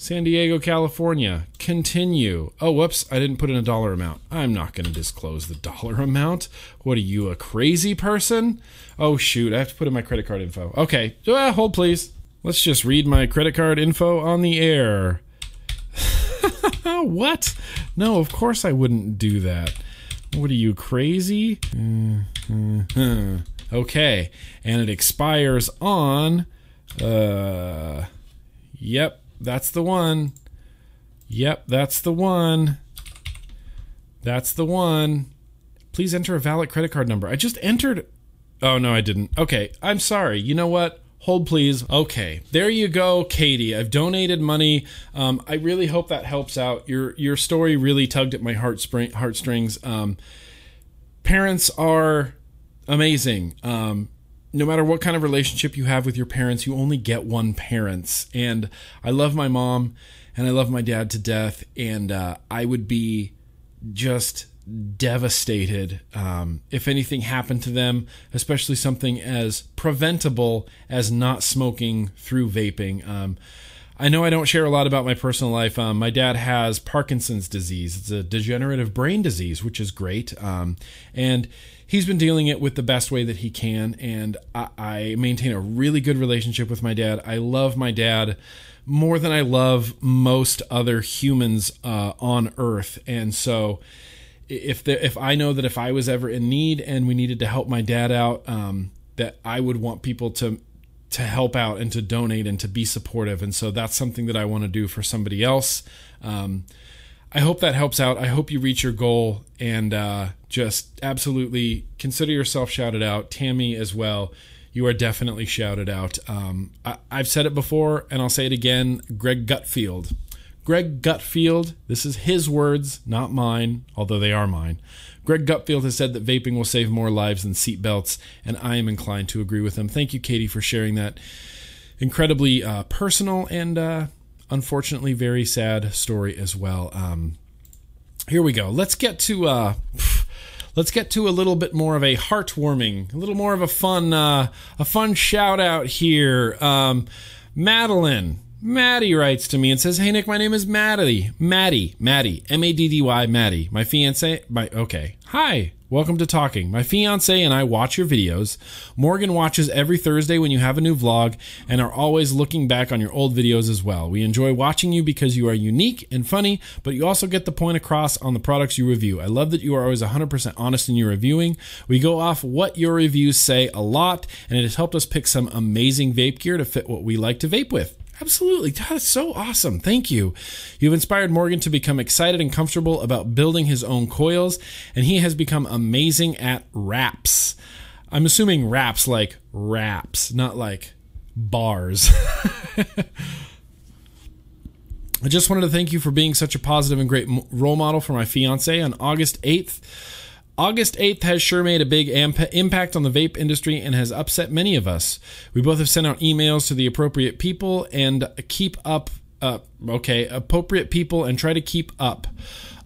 S1: San Diego, California. Continue. Oh, whoops, I didn't put in a dollar amount. I'm not going to disclose the dollar amount. What are you, a crazy person? Oh, shoot, I have to put in my credit card info. Okay, uh, hold please. Let's just read my credit card info on the air. what? No, of course I wouldn't do that. What are you, crazy? okay, and it expires on. Uh, yep, that's the one. Yep, that's the one. That's the one. Please enter a valid credit card number. I just entered. Oh, no, I didn't. Okay, I'm sorry. You know what? Hold, please. Okay, there you go, Katie. I've donated money. Um, I really hope that helps out. Your your story really tugged at my heartspring, heartstrings. Um, parents are amazing. Um, no matter what kind of relationship you have with your parents, you only get one parents. And I love my mom and I love my dad to death, and uh, I would be just devastated um, if anything happened to them, especially something as preventable as not smoking through vaping. Um, I know I don't share a lot about my personal life. Um, my dad has Parkinson's disease. It's a degenerative brain disease, which is great. Um, and he's been dealing it with the best way that he can. And I, I maintain a really good relationship with my dad. I love my dad more than I love most other humans uh, on Earth. And so, if there, if I know that if I was ever in need and we needed to help my dad out, um, that I would want people to to help out and to donate and to be supportive. And so that's something that I want to do for somebody else. Um, I hope that helps out. I hope you reach your goal and uh, just absolutely consider yourself shouted out. Tammy as well. You are definitely shouted out. Um, I, I've said it before and I'll say it again. Greg Gutfield. Greg Gutfield, this is his words, not mine, although they are mine. Greg Gutfield has said that vaping will save more lives than seatbelts, and I am inclined to agree with him. Thank you, Katie, for sharing that incredibly uh, personal and uh, unfortunately very sad story as well. Um, here we go. Let's get to uh, let's get to a little bit more of a heartwarming, a little more of a fun uh, a fun shout out here. Um, Madeline Maddie writes to me and says, "Hey Nick, my name is Maddie. Maddie, Maddie, M A D D Y, Maddie. My fiance, my okay. Hi, welcome to talking. My fiance and I watch your videos. Morgan watches every Thursday when you have a new vlog, and are always looking back on your old videos as well. We enjoy watching you because you are unique and funny, but you also get the point across on the products you review. I love that you are always 100% honest in your reviewing. We go off what your reviews say a lot, and it has helped us pick some amazing vape gear to fit what we like to vape with." Absolutely. That's so awesome. Thank you. You've inspired Morgan to become excited and comfortable about building his own coils, and he has become amazing at wraps. I'm assuming wraps like wraps, not like bars. I just wanted to thank you for being such a positive and great role model for my fiance on August 8th. August 8th has sure made a big amp- impact on the vape industry and has upset many of us. We both have sent out emails to the appropriate people and keep up, uh, okay, appropriate people and try to keep up.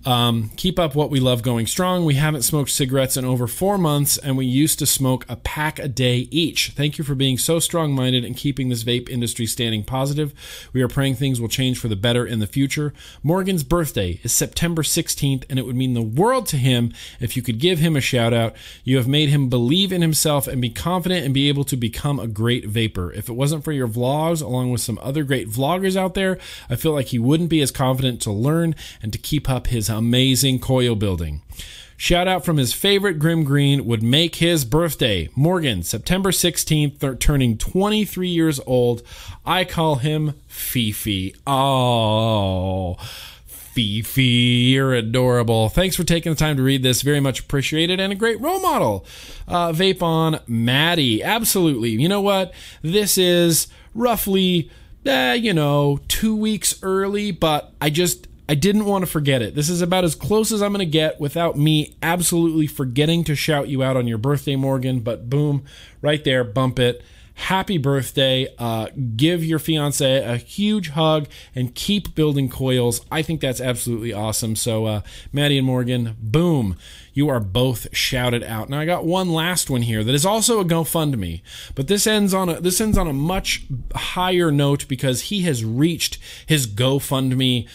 S1: Um, keep up what we love going strong. We haven't smoked cigarettes in over four months, and we used to smoke a pack a day each. Thank you for being so strong minded and keeping this vape industry standing positive. We are praying things will change for the better in the future. Morgan's birthday is September 16th, and it would mean the world to him if you could give him a shout out. You have made him believe in himself and be confident and be able to become a great vapor. If it wasn't for your vlogs, along with some other great vloggers out there, I feel like he wouldn't be as confident to learn and to keep up his amazing coil building. Shout out from his favorite Grimm Green would make his birthday. Morgan, September 16th, th- turning 23 years old. I call him Fifi. Oh, Fifi, you're adorable. Thanks for taking the time to read this. Very much appreciated and a great role model. Uh, vape on Maddie. Absolutely. You know what? This is roughly, uh, you know, two weeks early, but I just I didn't want to forget it. This is about as close as I'm going to get without me absolutely forgetting to shout you out on your birthday, Morgan. But boom, right there, bump it. Happy birthday. Uh, give your fiance a huge hug and keep building coils. I think that's absolutely awesome. So, uh, Maddie and Morgan, boom, you are both shouted out. Now, I got one last one here that is also a GoFundMe, but this ends on a this ends on a much higher note because he has reached his GoFundMe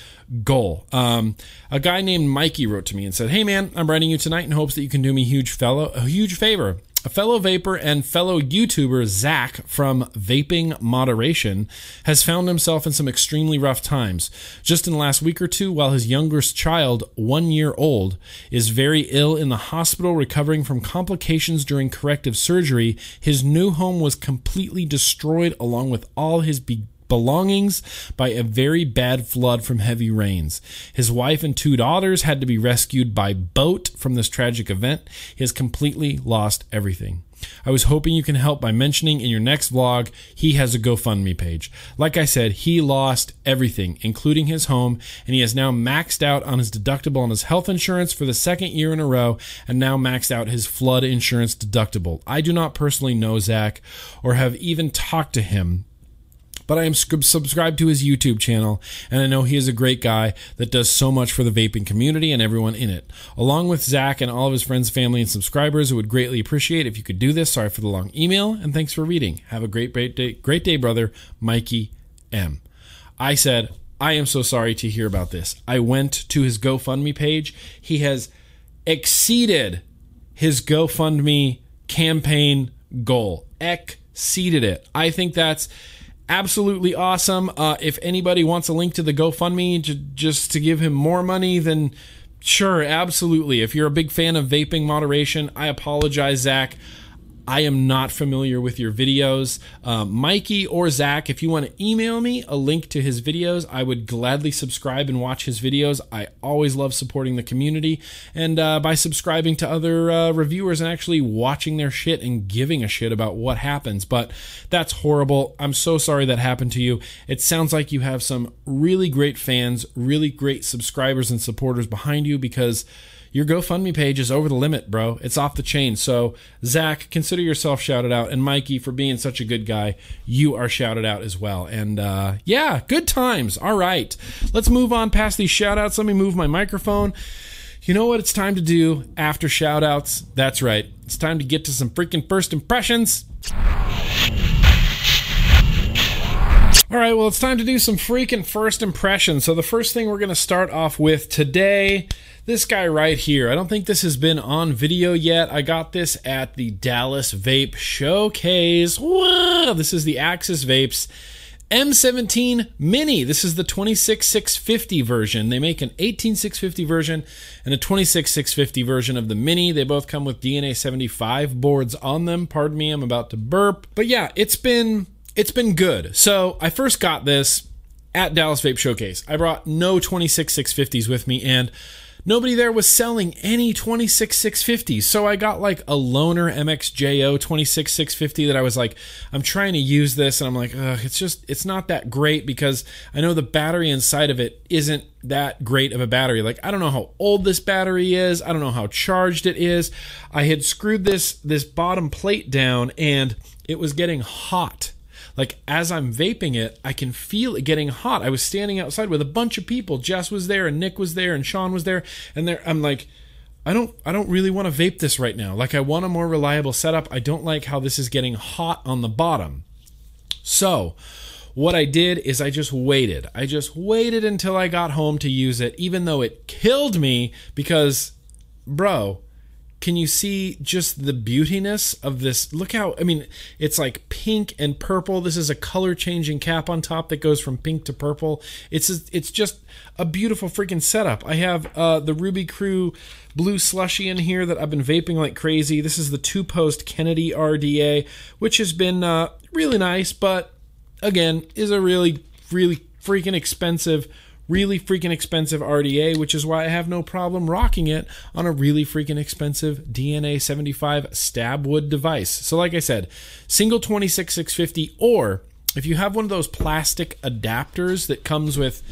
S1: goal. Um, a guy named Mikey wrote to me and said, "Hey man, I'm writing you tonight in hopes that you can do me huge fellow a huge favor. A fellow vapor and fellow YouTuber, Zach from Vaping Moderation, has found himself in some extremely rough times. Just in the last week or two, while his youngest child, one year old, is very ill in the hospital recovering from complications during corrective surgery, his new home was completely destroyed along with all his be- belongings by a very bad flood from heavy rains. His wife and two daughters had to be rescued by boat from this tragic event. He has completely lost everything. I was hoping you can help by mentioning in your next vlog he has a GoFundMe page. Like I said, he lost everything, including his home, and he has now maxed out on his deductible on his health insurance for the second year in a row, and now maxed out his flood insurance deductible. I do not personally know Zach or have even talked to him, but I am subscribed to his YouTube channel, and I know he is a great guy that does so much for the vaping community and everyone in it. Along with Zach and all of his friends, family, and subscribers, I would greatly appreciate if you could do this. Sorry for the long email, and thanks for reading. Have a great, great day, great day, brother, Mikey M. I said, I am so sorry to hear about this. I went to his GoFundMe page. He has exceeded his GoFundMe campaign goal. Exceeded it. I think that's absolutely awesome. Uh, if anybody wants a link to the GoFundMe j- just to give him more money, then sure, absolutely. If you're a big fan of vaping moderation, I apologize, Zach. I am not familiar with your videos. Uh, Mikey or Zach, if you want to email me a link to his videos, I would gladly subscribe and watch his videos. I always love supporting the community. And uh, by subscribing to other uh, reviewers and actually watching their shit and giving a shit about what happens. But that's horrible. I'm so sorry that happened to you. It sounds like you have some really great fans, really great subscribers and supporters behind you because your GoFundMe page is over the limit, bro. It's off the chain. So, Zach, consider yourself shouted out. And Mikey, for being such a good guy, you are shouted out as well. And uh, yeah, good times. All right. Let's move on past these shout outs. Let me move my microphone. You know what it's time to do after shout outs? That's right. It's time to get to some freaking first impressions. All right, well, it's time to do some freaking first impressions. So, the first thing we're going to start off with today this guy right here. I don't think this has been on video yet. I got this at the Dallas Vape Showcase. Whoa, this is the Axis Vapes M17 Mini. This is the 26650 version. They make an 18650 version and a 26650 version of the Mini. They both come with DNA 75 boards on them. Pardon me, I'm about to burp. But yeah, it's been it's been good. So, I first got this at Dallas Vape Showcase. I brought no 26650s with me and nobody there was selling any 26650s. So I got like a loaner MXJO 26650 that I was like, I'm trying to use this, and I'm like, it's just, it's not that great because I know the battery inside of it isn't that great of a battery. Like I don't know how old this battery is. I don't know how charged it is. I had screwed this this bottom plate down and it was getting hot like as I'm vaping it, I can feel it getting hot. I was standing outside with a bunch of people. Jess was there and Nick was there and Sean was there and there I'm like I don't I don't really want to vape this right now. Like I want a more reliable setup. I don't like how this is getting hot on the bottom. So, what I did is I just waited. I just waited until I got home to use it even though it killed me because bro, can you see just the beautiness of this? Look how, I mean, it's like pink and purple. This is a color changing cap on top that goes from pink to purple. It's it's just a beautiful freaking setup. I have uh, the Ruby Crew blue slushy in here that I've been vaping like crazy. This is the two post Kennedy RDA, which has been uh, really nice, but again, is a really, really freaking expensive really freaking expensive RDA, which is why I have no problem rocking it on a really freaking expensive DNA 75 stab wood device. So, like I said, single 26650, or if you have one of those plastic adapters that comes with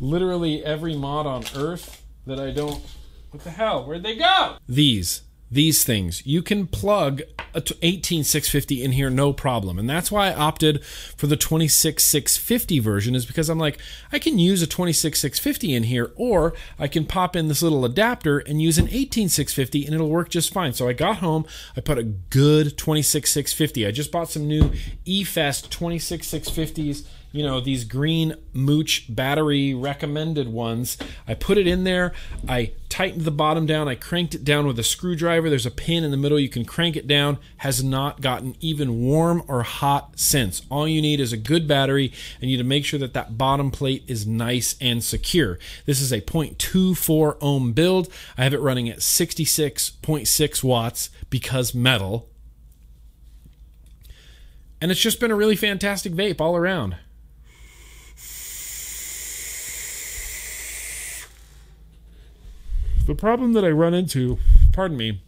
S1: literally every mod on earth that I don't. What the hell? Where'd they go? These these things. You can plug a 18650 in here no problem. And that's why I opted for the 26650 version is because I'm like I can use a 26650 in here or I can pop in this little adapter and use an 18650 and it'll work just fine. So I got home, I put a good 26650. I just bought some new eFest 26650s you know these green mooch battery recommended ones. I put it in there. I tightened the bottom down. I cranked it down with a screwdriver. There's a pin in the middle. You can crank it down. Has not gotten even warm or hot since. All you need is a good battery and you need to make sure that that bottom plate is nice and secure. This is a 0.24 ohm build. I have it running at 66.6 watts because metal. And it's just been a really fantastic vape all around The problem that I run into, pardon me,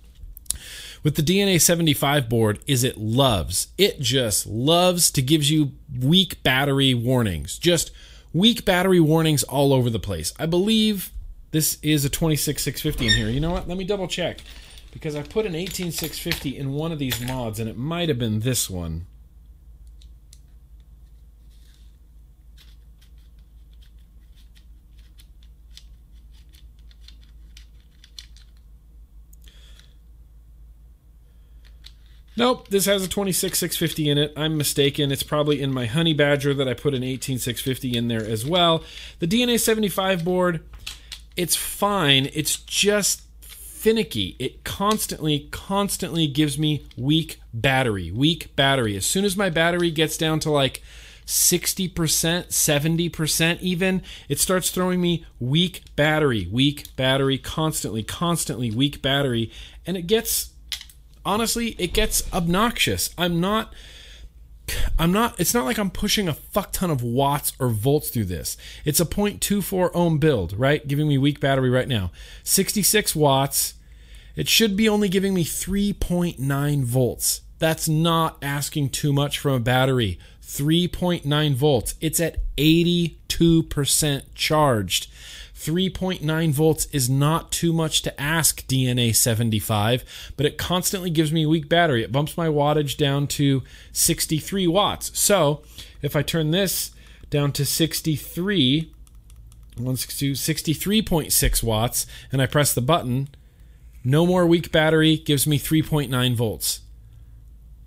S1: with the DNA 75 board is it loves, it just loves to gives you weak battery warnings. Just weak battery warnings all over the place. I believe this is a 26650 in here. You know what? Let me double check because I put an 18650 in one of these mods and it might have been this one. Nope, this has a 26650 in it. I'm mistaken. It's probably in my Honey Badger that I put an 18650 in there as well. The DNA 75 board, it's fine. It's just finicky. It constantly, constantly gives me weak battery. Weak battery. As soon as my battery gets down to like 60%, 70% even, it starts throwing me weak battery, weak battery, constantly, constantly weak battery. And it gets honestly, it gets obnoxious. I'm not. I'm not, it's not like I'm pushing a fuck ton of watts or volts through this. It's a 0.24 ohm build, right? Giving me weak battery right now. 66 watts. It should be only giving me 3.9 volts. That's not asking too much from a battery. 3.9 volts. It's at 82% charged. 3.9 volts is not too much to ask DNA 75, but it constantly gives me a weak battery. It bumps my wattage down to 63 watts. So if I turn this down to 63, 63.6 watts, and I press the button, no more weak battery gives me 3.9 volts.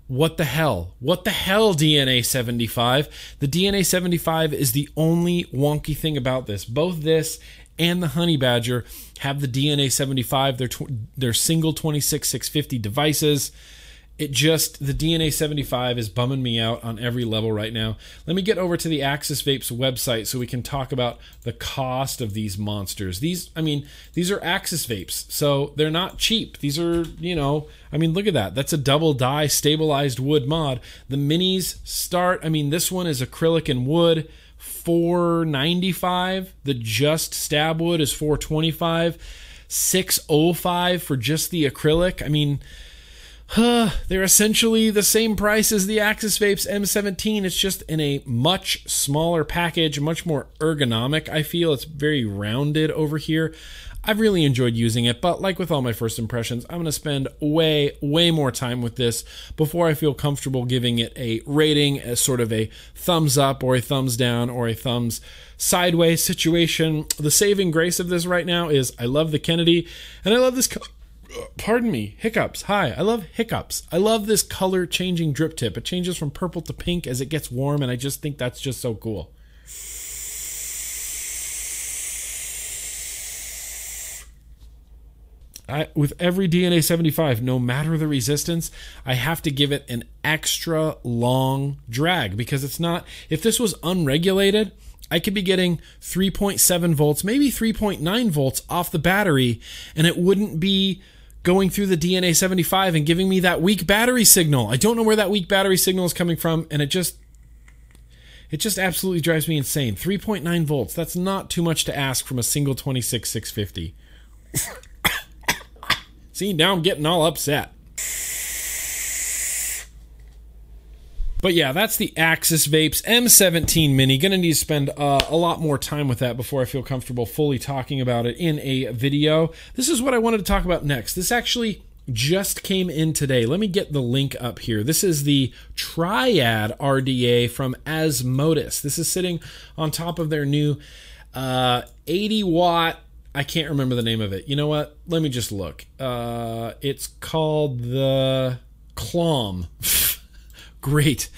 S1: What the hell? What the hell, DNA 75? The DNA 75 is the only wonky thing about this. Both this and the Honey Badger have the DNA 75, their, tw- their single 26650 devices. It just, the DNA 75 is bumming me out on every level right now. Let me get over to the Axis Vapes website so we can talk about the cost of these monsters. These, I mean, these are Axis Vapes, so they're not cheap. These are, you know, I mean, look at that. That's a double die stabilized wood mod. The minis start, I mean, this one is acrylic and wood. 495 the just stab wood is 425 605 for just the acrylic. I mean huh, they're essentially the same price as the axis vapes m17 it's just in a much smaller package much more ergonomic i feel. It's very rounded over here I've really enjoyed using it, but like with all my first impressions, I'm going to spend way, way more time with this before I feel comfortable giving it a rating as sort of a thumbs up or a thumbs down or a thumbs sideways situation. The saving grace of this right now is I love the Kennedy and I love this. Co- pardon me, hiccups. Hi, I love hiccups. I love this color changing drip tip. It changes from purple to pink as it gets warm, and I just think that's just so cool. I, with every DNA 75, no matter the resistance, I have to give it an extra long drag because it's not, if this was unregulated, I could be getting 3.7 volts, maybe 3.9 volts off the battery, and it wouldn't be going through the DNA 75 and giving me that weak battery signal. I don't know where that weak battery signal is coming from, and it just it just absolutely drives me insane. 3.9 volts. That's not too much to ask from a single 26650. See, now I'm getting all upset. But yeah, that's the Axis Vapes M17 Mini. Gonna need to spend uh, a lot more time with that before I feel comfortable fully talking about it in a video. This is what I wanted to talk about next. This actually just came in today. Let me get the link up here. This is the Triad RDA from Asmodus. This is sitting on top of their new uh, 80 watt I can't remember the name of it. You know what? Let me just look. Uh, it's called the Clom. Great.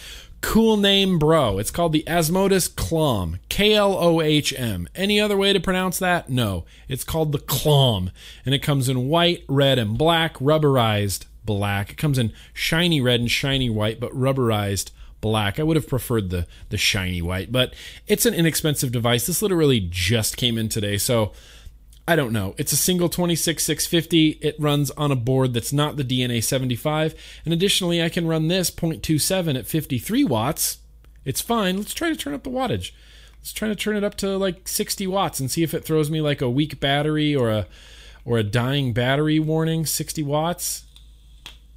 S1: Cool name, bro. It's called the Asmodus Clom. K L O H M. Any other way to pronounce that? No. It's called the Clom. And it comes in white, red, and black, rubberized black. It comes in shiny red and shiny white, but rubberized black. I would have preferred the the shiny white, but it's an inexpensive device. This literally just came in today, so I don't know. It's a single 26650. It runs on a board that's not the DNA 75. And additionally, I can run this 0.27 at 53 watts. It's fine. Let's try to turn up the wattage. Let's try to turn it up to like 60 watts and see if it throws me like a weak battery or a or a dying battery warning 60 watts.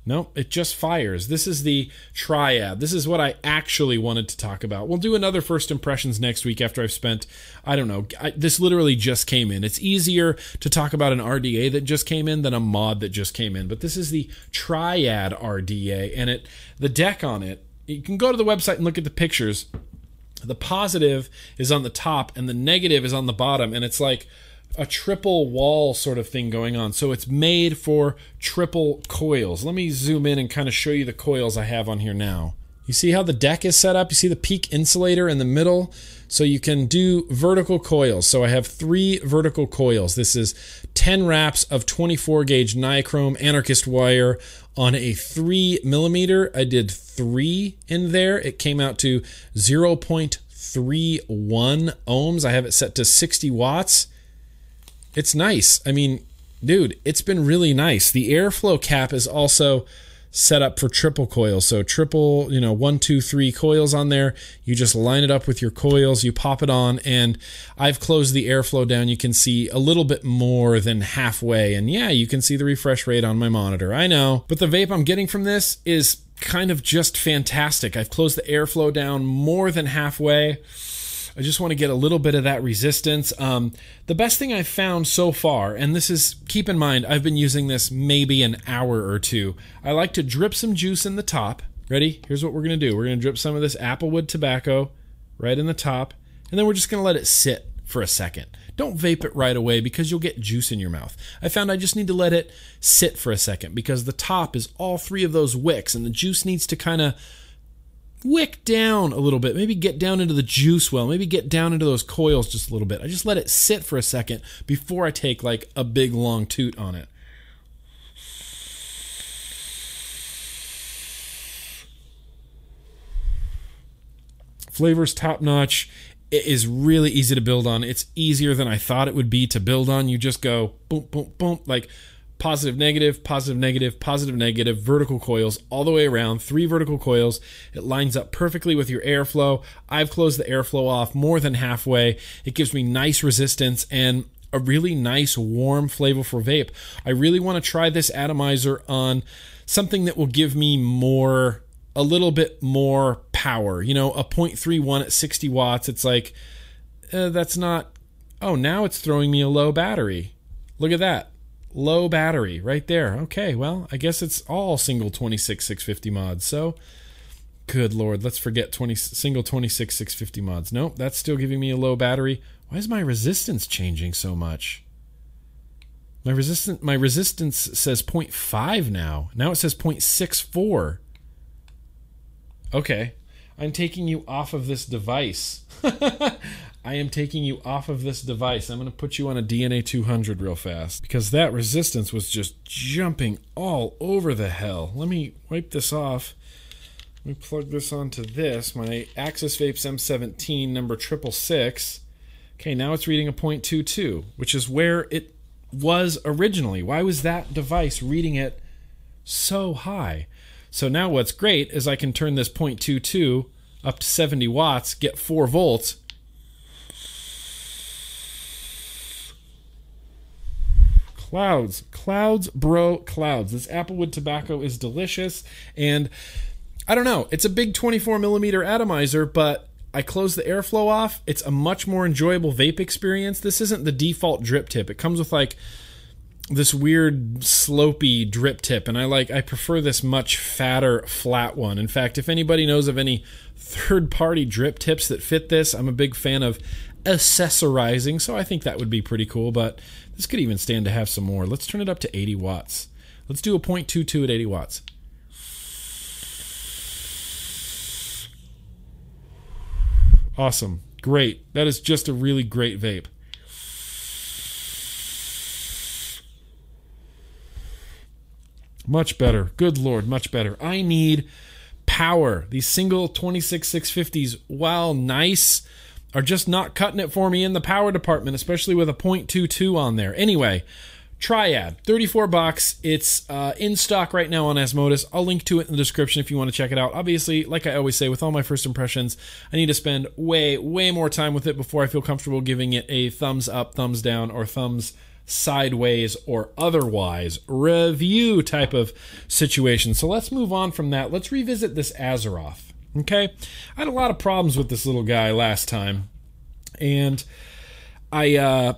S1: Nope, it just fires. This is the triad. This is what I actually wanted to talk about. We'll do another first impressions next week after I've spent, I don't know, I, this literally just came in. It's easier to talk about an RDA that just came in than a mod that just came in. But this is the triad RDA, and it the deck on it. You can go to the website and look at the pictures. The positive is on the top, and the negative is on the bottom, and it's like a triple wall sort of thing going on. So it's made for triple coils. Let me zoom in and kind of show you the coils I have on here now. You see how the deck is set up? You see the peak insulator in the middle? So you can do vertical coils. So I have three vertical coils. This is 10 wraps of 24 gauge nichrome anarchist wire on a 3 millimeter. I did three in there. It came out to 0.31 ohms. I have it set to 60 watts. It's nice. I mean, dude, it's been really nice. The airflow cap is also set up for triple coils. So triple, you know, one, two, three coils on there. You just line it up with your coils, you pop it on, and I've closed the airflow down. You can see a little bit more than halfway. And yeah, you can see the refresh rate on my monitor. I know. But the vape I'm getting from this is kind of just fantastic. I've closed the airflow down more than halfway. I just want to get a little bit of that resistance. Um, the best thing I've found so far, and this is, keep in mind, I've been using this maybe an hour or two. I like to drip some juice in the top. Ready? Here's what we're going to do we're going to drip some of this applewood tobacco right in the top, and then we're just going to let it sit for a second. Don't vape it right away because you'll get juice in your mouth. I found I just need to let it sit for a second because the top is all three of those wicks, and the juice needs to kind of wick down a little bit, maybe get down into the juice well, maybe get down into those coils just a little bit. I just let it sit for a second before I take like a big long toot on it. Flavor's top notch. It is really easy to build on. It's easier than I thought it would be to build on. You just go boom, boom, boom, like positive, negative, positive, negative, positive, negative, vertical coils all the way around, three vertical coils. It lines up perfectly with your airflow. I've closed the airflow off more than halfway. It gives me nice resistance and a really nice warm flavor for vape. I really want to try this atomizer on something that will give me more a little bit more power. You know, a 0.31 at 60 watts. It's like uh, that's not Oh, now it's throwing me a low battery. Look at that low battery right there. Okay, well, I guess it's all single 26 650 mods. So, good lord, let's forget 20 single 26 650 mods. Nope, that's still giving me a low battery. Why is my resistance changing so much? My resistance my resistance says 0.5 now. Now it says 0.64. Okay. I'm taking you off of this device. I am taking you off of this device. I'm going to put you on a DNA 200 real fast because that resistance was just jumping all over the hell. Let me wipe this off. Let me plug this onto this, my Axis Vapes M17 number 666. Okay, now it's reading a 0.22, which is where it was originally. Why was that device reading it so high? So now what's great is I can turn this 0.22 up to 70 watts, get 4 volts, clouds, clouds, bro, clouds. This applewood tobacco is delicious, and I don't know. It's a big 24 millimeter atomizer, but I close the airflow off. It's a much more enjoyable vape experience. This isn't the default drip tip. It comes with like this weird slopey drip tip and I like I prefer this much fatter flat one. In fact, if anybody knows of any third party drip tips that fit this, I'm a big fan of accessorizing, so I think that would be pretty cool, but this could even stand to have some more. Let's turn it up to 80 watts. Let's do a 0.22 at 80 watts. Awesome. Great. That is just a really great vape. Much better. Good lord, much better. I need power. These single 26 650s, while nice, are just not cutting it for me in the power department, especially with a 0.22 on there. Anyway, Triad, 34 bucks. It's uh, in stock right now on Asmodus. I'll link to it in the description if you want to check it out. Obviously, like I always say, with all my first impressions, I need to spend way, way more time with it before I feel comfortable giving it a thumbs up, thumbs down, or thumbs sideways or otherwise review type of situation. So let's move on from that. Let's revisit this Azeroth. Okay? I had a lot of problems with this little guy last time. And I uh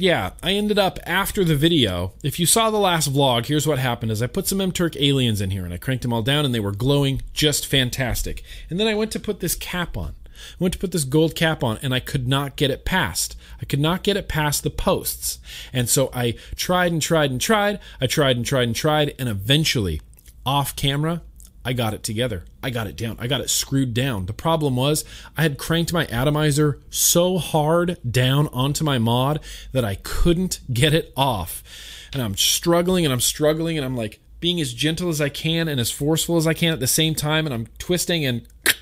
S1: yeah, I ended up after the video. If you saw the last vlog, here's what happened: is I put some M-Turk aliens in here and I cranked them all down, and they were glowing just fantastic. And then I went to put this cap on. I went to put this gold cap on and I could not get it past. I could not get it past the posts. And so I tried and tried and tried. I tried and tried and tried. And eventually, off camera, I got it together. I got it down. I got it screwed down. The problem was I had cranked my atomizer so hard down onto my mod that I couldn't get it off. And I'm struggling and I'm struggling and I'm like being as gentle as I can and as forceful as I can at the same time. And I'm twisting and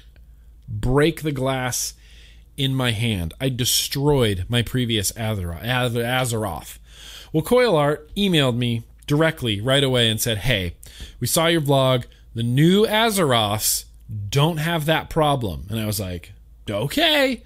S1: break the glass in my hand. I destroyed my previous Azeroth. Well, Coil Art emailed me directly right away and said, Hey, we saw your vlog. The new Azeroths don't have that problem. And I was like, Okay.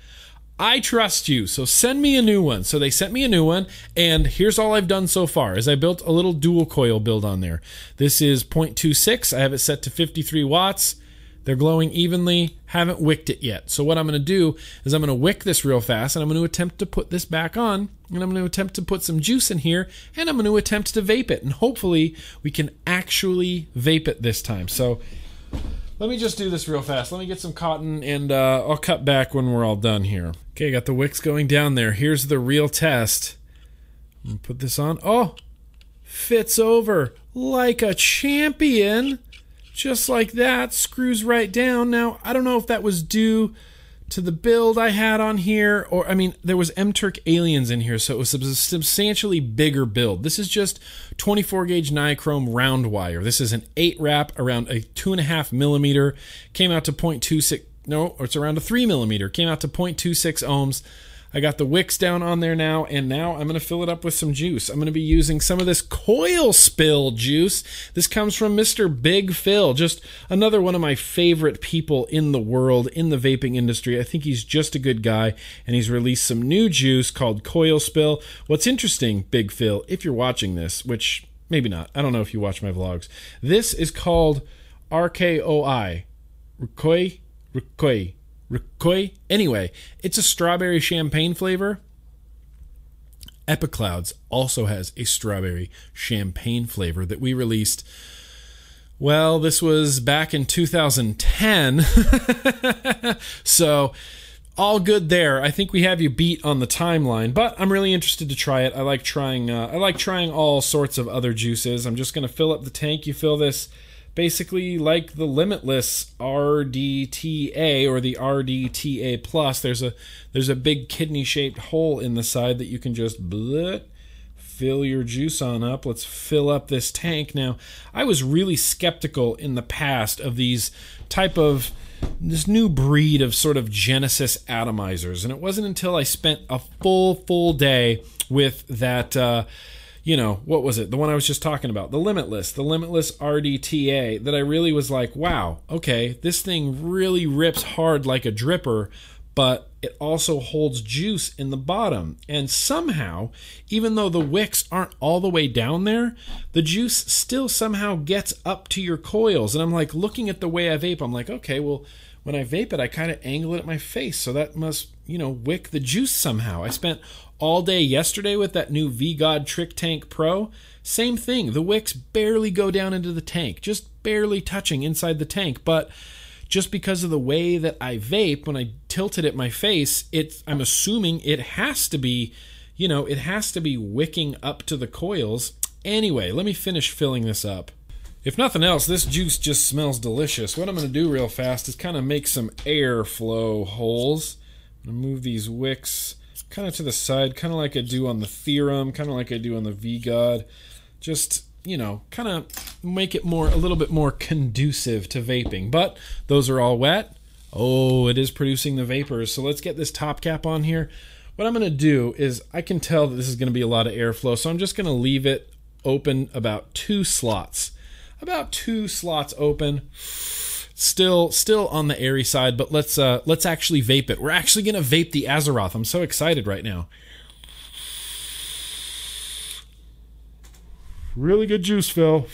S1: I trust you, so send me a new one. So they sent me a new one, and here's all I've done so far: is I built a little dual coil build on there. This is 0.26. I have it set to 53 watts. They're glowing evenly. Haven't wicked it yet. So what I'm going to do is I'm going to wick this real fast, and I'm going to attempt to put this back on, and I'm going to attempt to put some juice in here, and I'm going to attempt to vape it, and hopefully we can actually vape it this time. So let me just do this real fast. Let me get some cotton and uh, I'll cut back when we're all done here. Okay, got the wicks going down there. Here's the real test. Put this on. Oh, fits over like a champion. Just like that, screws right down. Now, I don't know if that was due to the build I had on here, or I mean, there was M-Turk Aliens in here, so it was a substantially bigger build. This is just 24 gauge nichrome round wire. This is an eight wrap around a two and a half millimeter. Came out to 0.26. No, it's around a three millimeter. Came out to 0.26 ohms. I got the wicks down on there now, and now I'm going to fill it up with some juice. I'm going to be using some of this coil spill juice. This comes from Mr. Big Phil, just another one of my favorite people in the world in the vaping industry. I think he's just a good guy, and he's released some new juice called Coil Spill. What's interesting, Big Phil, if you're watching this, which maybe not, I don't know if you watch my vlogs, this is called RKOI. Rukoi? Rukoi. Anyway, it's a strawberry champagne flavor. Epiclouds also has a strawberry champagne flavor that we released. Well, this was back in 2010. so, all good there. I think we have you beat on the timeline, but I'm really interested to try it. I like trying uh, I like trying all sorts of other juices. I'm just going to fill up the tank. You fill this basically like the limitless RDTA or the RDTA plus. There's a there's a big kidney shaped hole in the side that you can just bleh, fill your juice on up. Let's fill up this tank. Now, I was really skeptical in the past of these type of this new breed of sort of Genesis atomizers, and it wasn't until I spent a full full day with that. Uh, you know, what was it? The one I was just talking about, the Limitless, the Limitless RDTA, that I really was like, wow, okay, this thing really rips hard like a dripper, but it also holds juice in the bottom. And somehow, even though the wicks aren't all the way down there, the juice still somehow gets up to your coils. And I'm like, looking at the way I vape, I'm like, okay, well, when I vape it, I kind of angle it at my face. So that must, you know, wick the juice somehow. I spent all day yesterday with that new V God Trick Tank Pro. Same thing. The wicks barely go down into the tank, just barely touching inside the tank. But just because of the way that I vape, when I tilt it at my face, it's I'm assuming it has to be, you know, it has to be wicking up to the coils. Anyway, let me finish filling this up. If nothing else, this juice just smells delicious. What I'm going to do real fast is kind of make some airflow holes. I'm going to move these wicks kind of to the side, kind of like I do on the Theorem, kind of like I do on the V God. Just, you know, kind of make it more, a little bit more conducive to vaping. But those are all wet. Oh, it is producing the vapors. So let's get this top cap on here. What I'm going to do is I can tell that this is going to be a lot of airflow. So I'm just going to leave it open about two slots. About two slots open still still on the airy side, but let's uh let's actually vape it. We're actually gonna vape the Azeroth. I'm so excited right now. Really good juice, Phil.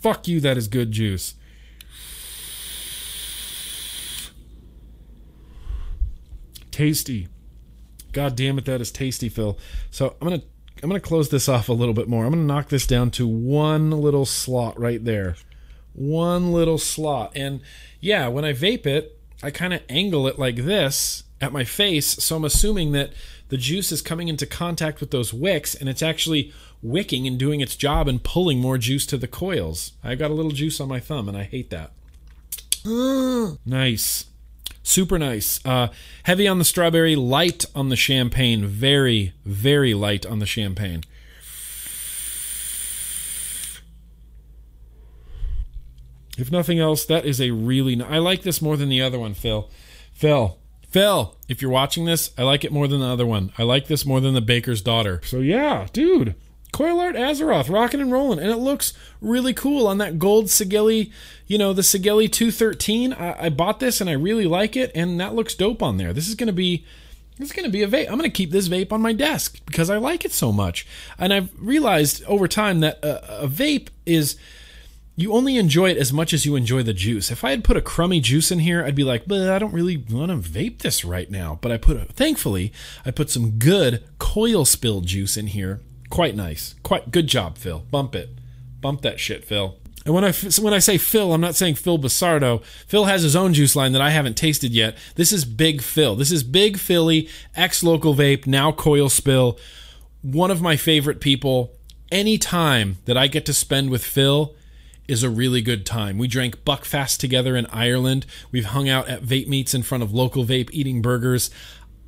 S1: Fuck you, that is good juice. Tasty. God damn it, that is tasty, Phil. So I'm gonna I'm gonna close this off a little bit more. I'm gonna knock this down to one little slot right there one little slot. And yeah, when I vape it, I kind of angle it like this at my face, so I'm assuming that the juice is coming into contact with those wicks and it's actually wicking and doing its job and pulling more juice to the coils. I've got a little juice on my thumb and I hate that. nice. Super nice. Uh, heavy on the strawberry, light on the champagne. Very, very light on the champagne. If nothing else, that is a really. n- I like this more than the other one, Phil. Phil. Phil, if you're watching this, I like it more than the other one. I like this more than the Baker's Daughter. So yeah, dude. Coil Art Azeroth, rocking and rolling, and it looks really cool on that gold Sigelei, you know, the Sigelei 213. I, I bought this and I really like it, and that looks dope on there. This is gonna be this is going to be a vape. I'm going to keep this vape on my desk because I like it so much. And I've realized over time that a, a vape is you only enjoy it as much as you enjoy the juice. If I had put a crummy juice in here, I'd be like, but I don't really want to vape this right now. But I put, a, thankfully, I put some good coil spill juice in here. Quite nice. Quite good job, Phil. Bump it. Bump that shit, Phil. And when I when I say Phil, I'm not saying Phil Busardo. Phil has his own juice line that I haven't tasted yet. This is Big Phil. This is Big Philly, ex local vape, now coil spill. One of my favorite people. Any time that I get to spend with Phil is a really good time. We drank Buckfast together in Ireland. We've hung out at vape meets in front of local vape eating burgers.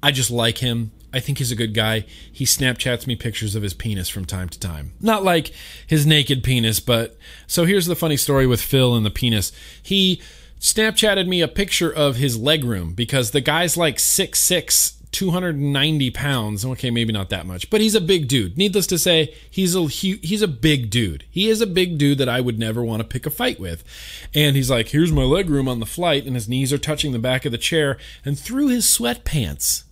S1: I just like him. I think he's a good guy. He Snapchats me pictures of his penis from time to time. Not like his naked penis, but so here's the funny story with Phil and the penis. He Snapchatted me a picture of his leg room because the guy's like 6'6, 290 pounds. Okay, maybe not that much, but he's a big dude. Needless to say, he's a hu- he's a big dude. He is a big dude that I would never want to pick a fight with. And he's like, "Here's my leg room on the flight," and his knees are touching the back of the chair, and through his sweatpants,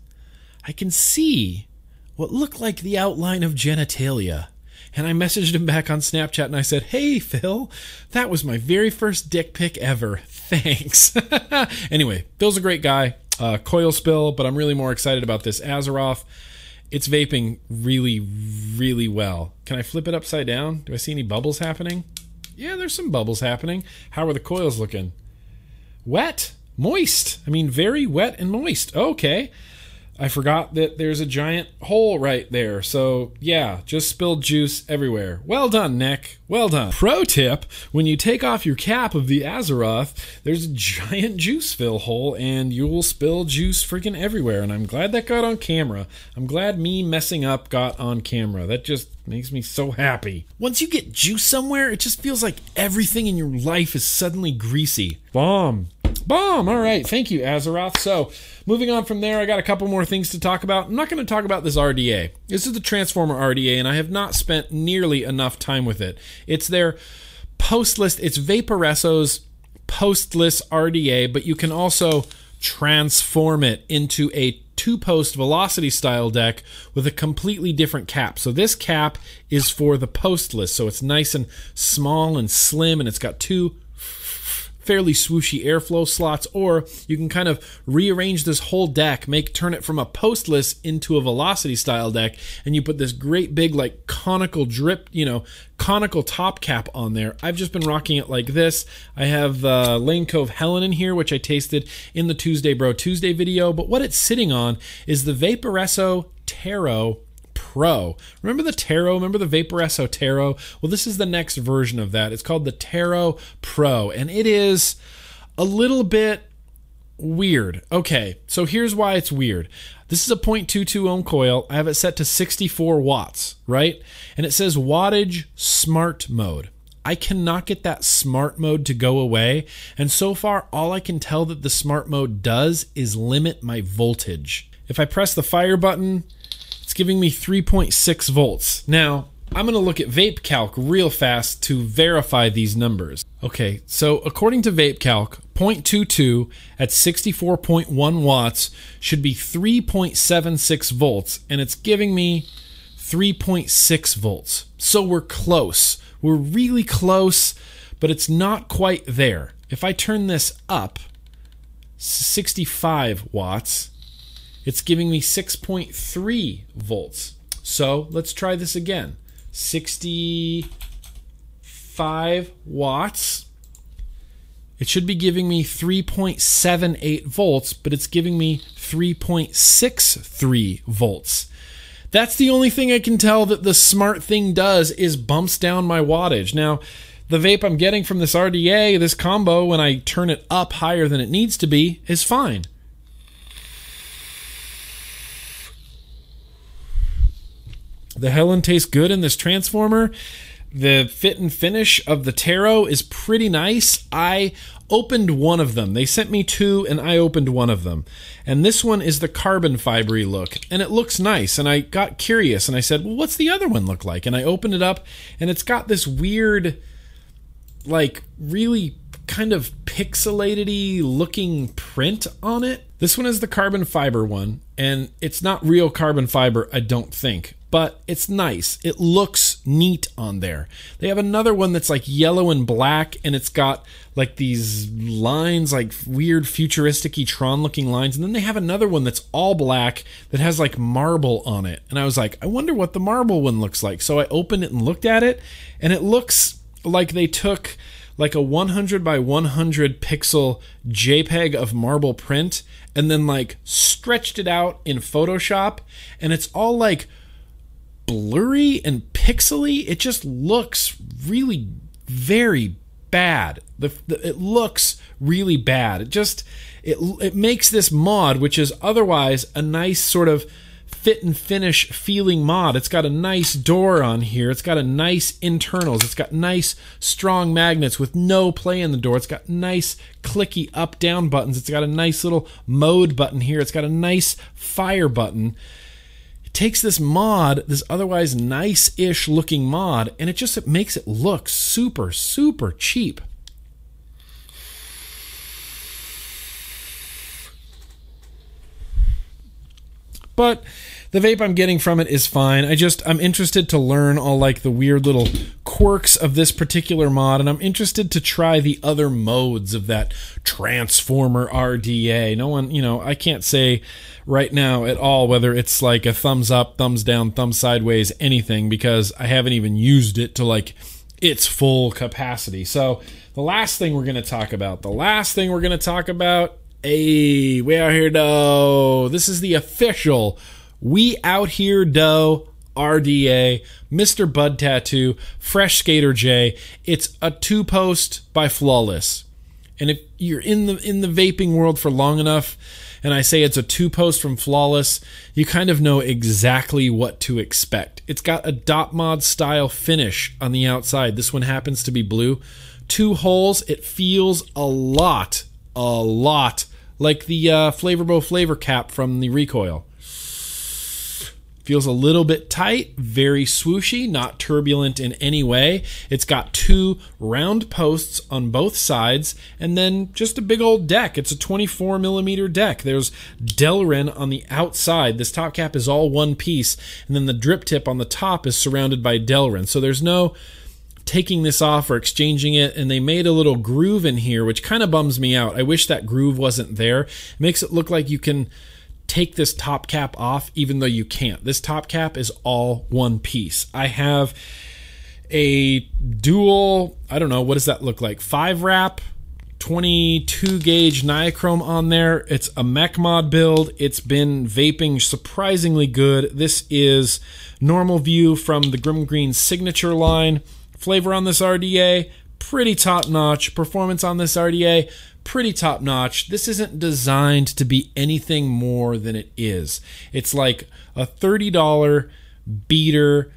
S1: I can see what looked like the outline of genitalia. And I messaged him back on Snapchat and I said, Hey, Phil, that was my very first dick pic ever. Thanks. anyway, Phil's a great guy. Uh, coil spill, but I'm really more excited about this Azeroth. It's vaping really, really well. Can I flip it upside down? Do I see any bubbles happening? Yeah, there's some bubbles happening. How are the coils looking? Wet, moist. I mean, very wet and moist. Okay. I forgot that there's a giant hole right there. So, yeah, just spilled juice everywhere. Well done, Nick. Well done. Pro tip when you take off your cap of the Azeroth, there's a giant juice fill hole and you will spill juice freaking everywhere. And I'm glad that got on camera. I'm glad me messing up got on camera. That just makes me so happy. Once you get juice somewhere, it just feels like everything in your life is suddenly greasy. Bomb. Bomb. All right. Thank you, Azeroth. So, moving on from there, I got a couple more things to talk about. I'm not going to talk about this RDA. This is the Transformer RDA, and I have not spent nearly enough time with it. It's their post list, it's Vaporesso's postless RDA, but you can also transform it into a two post velocity style deck with a completely different cap. So this cap is for the postless, so it's nice and small and slim, and it's got two fairly swooshy airflow slots, or you can kind of rearrange this whole deck, make turn it from a postless into a velocity style deck, and you put this great big like conical drip, you know, conical top cap on there. I've just been rocking it like this. I have uh, Lane Cove Helen in here, which I tasted in the Tuesday Bro Tuesday video, but what it's sitting on is the Vaporesso Tarot Pro. Remember the Tarot? Remember the Vaporesso Tarot? Well, this is the next version of that. It's called the Tarot Pro, and it is a little bit weird. Okay, so here's why it's weird. This is a 0.22 ohm coil. I have it set to 64 watts, right? And it says wattage smart mode. I cannot get that smart mode to go away. And so far, all I can tell that the smart mode does is limit my voltage. If I press the fire button, giving me 3.6 volts. Now, I'm going to look at Vape Calc real fast to verify these numbers. Okay, so according to Vape Calc, 0.22 at 64.1 watts should be 3.76 volts, and it's giving me 3.6 volts. So we're close. We're really close, but it's not quite there. If I turn this up, 65 watts, it's giving me 6.3 volts. So let's try this again. 65 watts. It should be giving me 3.78 volts, but it's giving me 3.63 volts. That's the only thing I can tell that the smart thing does is bumps down my wattage. Now, the vape I'm getting from this RDA, this combo, when I turn it up higher than it needs to be, is fine. The Helen tastes good in this transformer. The fit and finish of the Tarot is pretty nice. I opened one of them. They sent me two, and I opened one of them. And this one is the carbon fibery look, and it looks nice. And I got curious, and I said, "Well, what's the other one look like?" And I opened it up, and it's got this weird, like really kind of pixelated looking print on it. This one is the carbon fiber one, and it's not real carbon fiber, I don't think but it's nice. It looks neat on there. They have another one that's like yellow and black, and it's got like these lines, like weird futuristic Tron looking lines. And then they have another one that's all black that has like marble on it. And I was like, I wonder what the marble one looks like. So I opened it and looked at it, and it looks like they took like a 100 by 100 pixel JPEG of marble print and then like stretched it out in Photoshop, and it's all like blurry and pixely. It just looks really very bad. The, the, it looks really bad. It just it it makes this mod, which is otherwise a nice sort of fit and finish feeling mod. It's got a nice door on here. It's got a nice internals. It's got nice strong magnets with no play in the door. It's got nice clicky up down buttons. It's got a nice little mode button here. It's got a nice fire button takes this mod, this otherwise nice-ish looking mod, and it just it makes it look super, super cheap. But the vape I'm getting from it is fine. I just I'm interested to learn all like the weird little quirks of this particular mod, and I'm interested to try the other modes of that Transformer RDA. No one, you know, I can't say right now at all whether it's like a thumbs up, thumbs down, thumb sideways, anything because I haven't even used it to like its full capacity. So the last thing we're going to talk about, the last thing we're going to talk about, hey, we out here dough. This is the official We Out Here Dough RDA, Mr. Bud Tattoo, Fresh Skater J. It's a two post by Flawless. And if you're in the in the vaping world for long enough, and I say it's a two post from Flawless, you kind of know exactly what to expect. It's got a dot mod style finish on the outside. This one happens to be blue. Two holes. It feels a lot, a lot like the uh, Flavorbo flavor cap from the recoil. Feels a little bit tight, very swooshy, not turbulent in any way. It's got two round posts on both sides, and then just a big old deck. It's a 24 millimeter deck. There's Delrin on the outside. This top cap is all one piece, and then the drip tip on the top is surrounded by Delrin. So there's no taking this off or exchanging it and they made a little groove in here which kind of bums me out. I wish that groove wasn't there. It makes it look like you can take this top cap off even though you can't. This top cap is all one piece. I have a dual, I don't know, what does that look like? 5 wrap 22 gauge nichrome on there. It's a mech mod build. It's been vaping surprisingly good. This is normal view from the Grimm Green signature line. Flavor on this RDA, pretty top notch. Performance on this RDA, pretty top notch. This isn't designed to be anything more than it is. It's like a $30 beater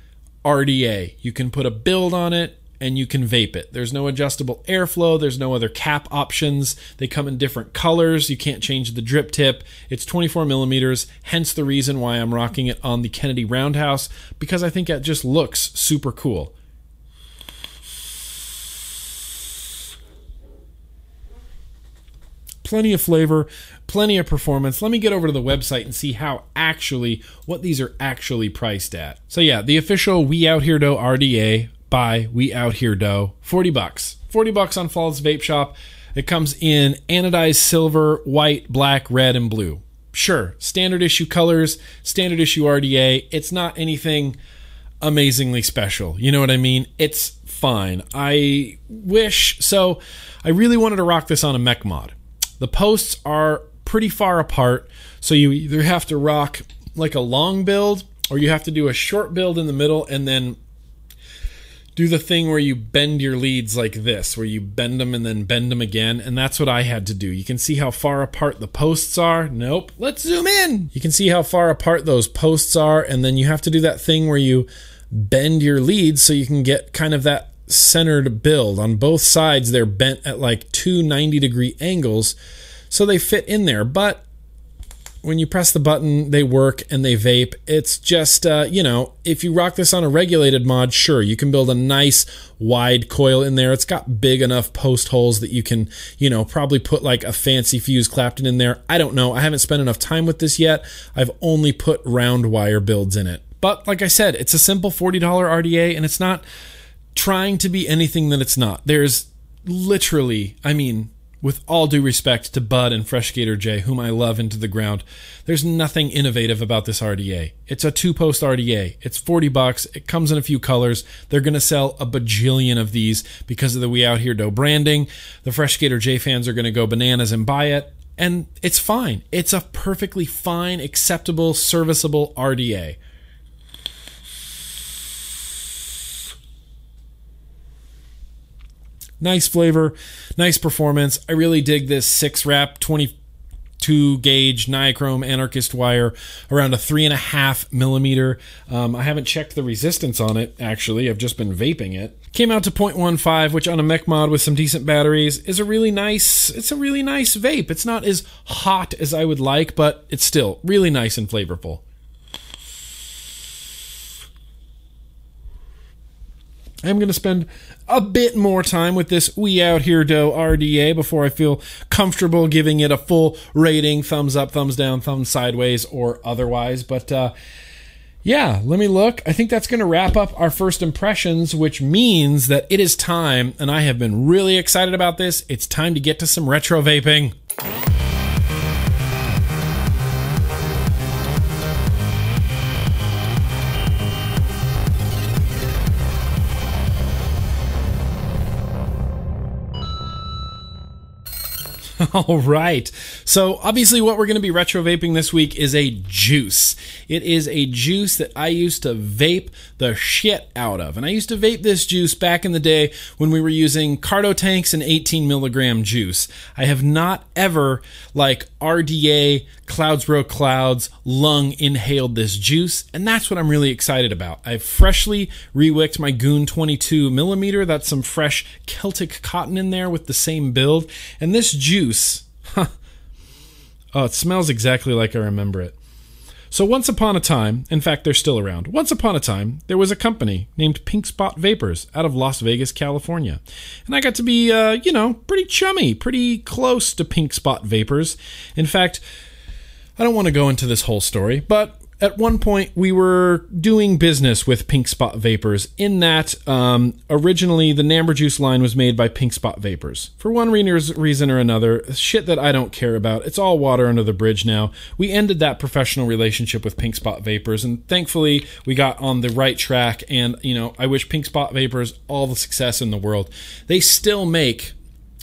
S1: RDA. You can put a build on it and you can vape it. There's no adjustable airflow, there's no other cap options. They come in different colors. You can't change the drip tip. It's 24 millimeters, hence the reason why I'm rocking it on the Kennedy Roundhouse because I think it just looks super cool. Plenty of flavor, plenty of performance. Let me get over to the website and see how actually what these are actually priced at. So yeah, the official We Out Here Dough RDA by We Out Here Dough, 40 bucks. 40 bucks on Flawless Vape Shop. It comes in anodized silver, white, black, red, and blue. Sure, standard issue colors, standard issue RDA. It's not anything amazingly special. You know what I mean? It's fine. I wish so. I really wanted to rock this on a mech mod. The posts are pretty far apart, so you either have to rock like a long build or you have to do a short build in the middle and then do the thing where you bend your leads like this, where you bend them and then bend them again. And that's what I had to do. You can see how far apart the posts are. Nope. Let's zoom in. You can see how far apart those posts are. And then you have to do that thing where you bend your leads so you can get kind of that centered build. On both sides, they're bent at like two 90 degree angles. So they fit in there. But when you press the button, they work and they vape. It's just, uh, you know, if you rock this on a regulated mod, sure, you can build a nice wide coil in there. It's got big enough post holes that you can, you know, probably put like a fancy fuse Clapton in there. I don't know. I haven't spent enough time with this yet. I've only put round wire builds in it. But like I said, it's a simple $40 RDA and it's not trying to be anything that it's not. There's literally, I mean, with all due respect to Bud and Fresh Gator J, whom I love into the ground, there's nothing innovative about this RDA. It's a two post RDA. It's 40 bucks. It comes in a few colors. They're going to sell a bajillion of these because of the We Out Here Dough branding. The Fresh Gator J fans are going to go bananas and buy it. And it's fine. It's a perfectly fine, acceptable, serviceable RDA. Nice flavor, nice performance. I really dig this six wrap 22 gauge nichrome Anarchist wire around a three and a half millimeter. Um, I haven't checked the resistance on it actually. I've just been vaping it. Came out to 0.15, which on a mech mod with some decent batteries is a really nice. It's a really nice vape. It's not as hot as I would like, but it's still really nice and flavorful. I'm going to spend a bit more time with this We Out Here Dough RDA before I feel comfortable giving it a full rating thumbs up, thumbs down, thumbs sideways, or otherwise. But uh, yeah, let me look. I think that's going to wrap up our first impressions, which means that it is time, and I have been really excited about this. It's time to get to some retro vaping. All right. So, obviously, what we're going to be retro vaping this week is a juice. It is a juice that I used to vape the shit out of. And I used to vape this juice back in the day when we were using carto tanks and 18 milligram juice. I have not ever, like RDA, Cloudsbro Clouds, lung inhaled this juice. And that's what I'm really excited about. I've freshly rewicked my Goon 22 millimeter. That's some fresh Celtic cotton in there with the same build. And this juice juice. oh, it smells exactly like I remember it. So, once upon a time, in fact, they're still around. Once upon a time, there was a company named Pink Spot Vapors out of Las Vegas, California. And I got to be, uh, you know, pretty chummy, pretty close to Pink Spot Vapors. In fact, I don't want to go into this whole story, but at one point we were doing business with Pink Spot Vapors in that um, originally the Namber Juice line was made by Pink Spot Vapors. For one reason or another, shit that I don't care about, it's all water under the bridge now. We ended that professional relationship with Pink Spot Vapors, and thankfully we got on the right track. And, you know, I wish Pink Spot Vapors all the success in the world. They still make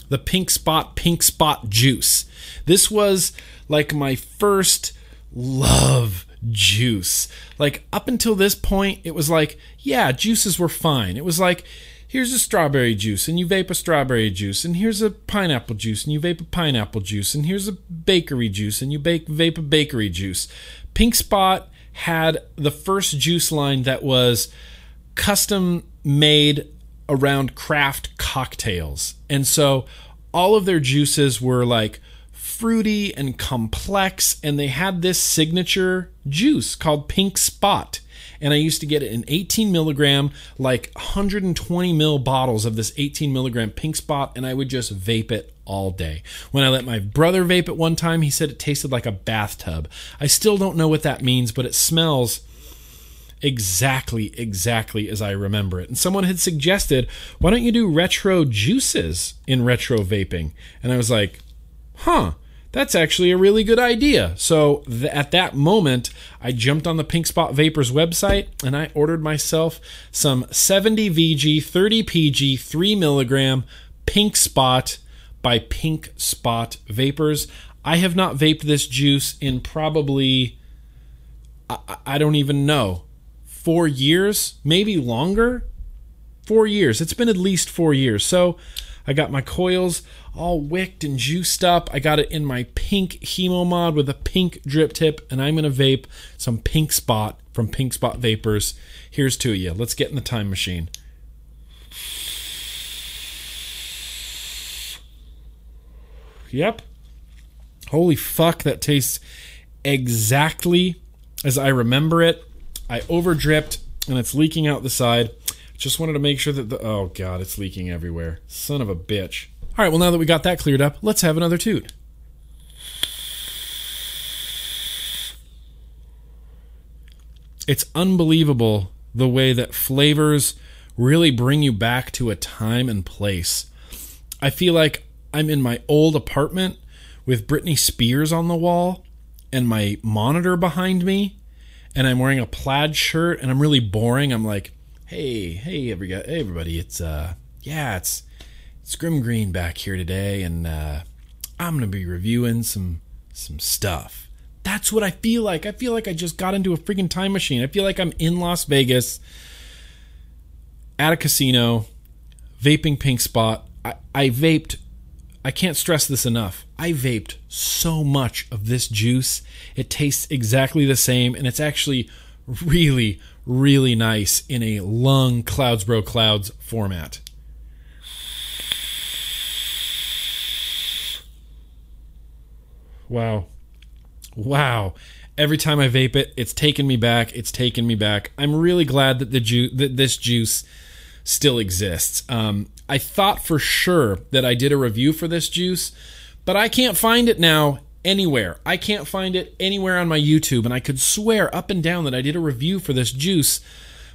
S1: the Pink Spot Pink Spot Juice. This was like my first love juice. Like up until this point, it was like, yeah, juices were fine. It was like, here's a strawberry juice and you vape a strawberry juice and here's a pineapple juice and you vape a pineapple juice and here's a bakery juice and you bake vape a bakery juice. Pink Spot had the first juice line that was custom made around craft cocktails. And so all of their juices were like fruity and complex, and they had this signature juice called Pink Spot. And I used to get it in 18 milligram, like 120 mil bottles of this 18 milligram Pink Spot, and I would just vape it all day. When I let my brother vape it one time, he said it tasted like a bathtub. I still don't know what that means, but it smells exactly, exactly as I remember it. And someone had suggested, why don't you do retro juices in retro vaping? And I was like, huh that's actually a really good idea. So th- at that moment, I jumped on the Pink Spot Vapors website and I ordered myself some 70 VG, 30 PG, 3 milligram Pink Spot by Pink Spot Vapors. I have not vaped this juice in probably, I, I don't even know, four years, maybe longer. Four years. It's been at least four years. So I got my coils all wicked and juiced up. I got it in my pink Hemo mod with a pink drip tip, and I'm gonna vape some Pink Spot from Pink Spot Vapors. Here's to you. Let's get in the time machine. Yep. Holy fuck, that tastes exactly as I remember it. I over dripped and it's leaking out the side. Just wanted to make sure that the. Oh god, it's leaking everywhere. Son of a bitch. All right, well, now that we got that cleared up, let's have another toot. It's unbelievable the way that flavors really bring you back to a time and place. I feel like I'm in my old apartment with Britney Spears on the wall and my monitor behind me, and I'm wearing a plaid shirt and I'm really boring. I'm like, hey, hey, everybody, hey, everybody, it's uh, yeah, it's it's Grimm Green back here today, and uh, I'm gonna be reviewing some some stuff. That's what I feel like. I feel like I just got into a freaking time machine. I feel like I'm in Las Vegas at a casino, vaping Pink Spot. I, I vaped. I can't stress this enough. I vaped so much of this juice. It tastes exactly the same, and it's actually really, really nice in a lung Clouds Bro Clouds format. Wow. Wow. Every time I vape it, it's taken me back. It's taken me back. I'm really glad that the ju- that this juice still exists. Um, I thought for sure that I did a review for this juice, but I can't find it now anywhere. I can't find it anywhere on my YouTube, and I could swear up and down that I did a review for this juice,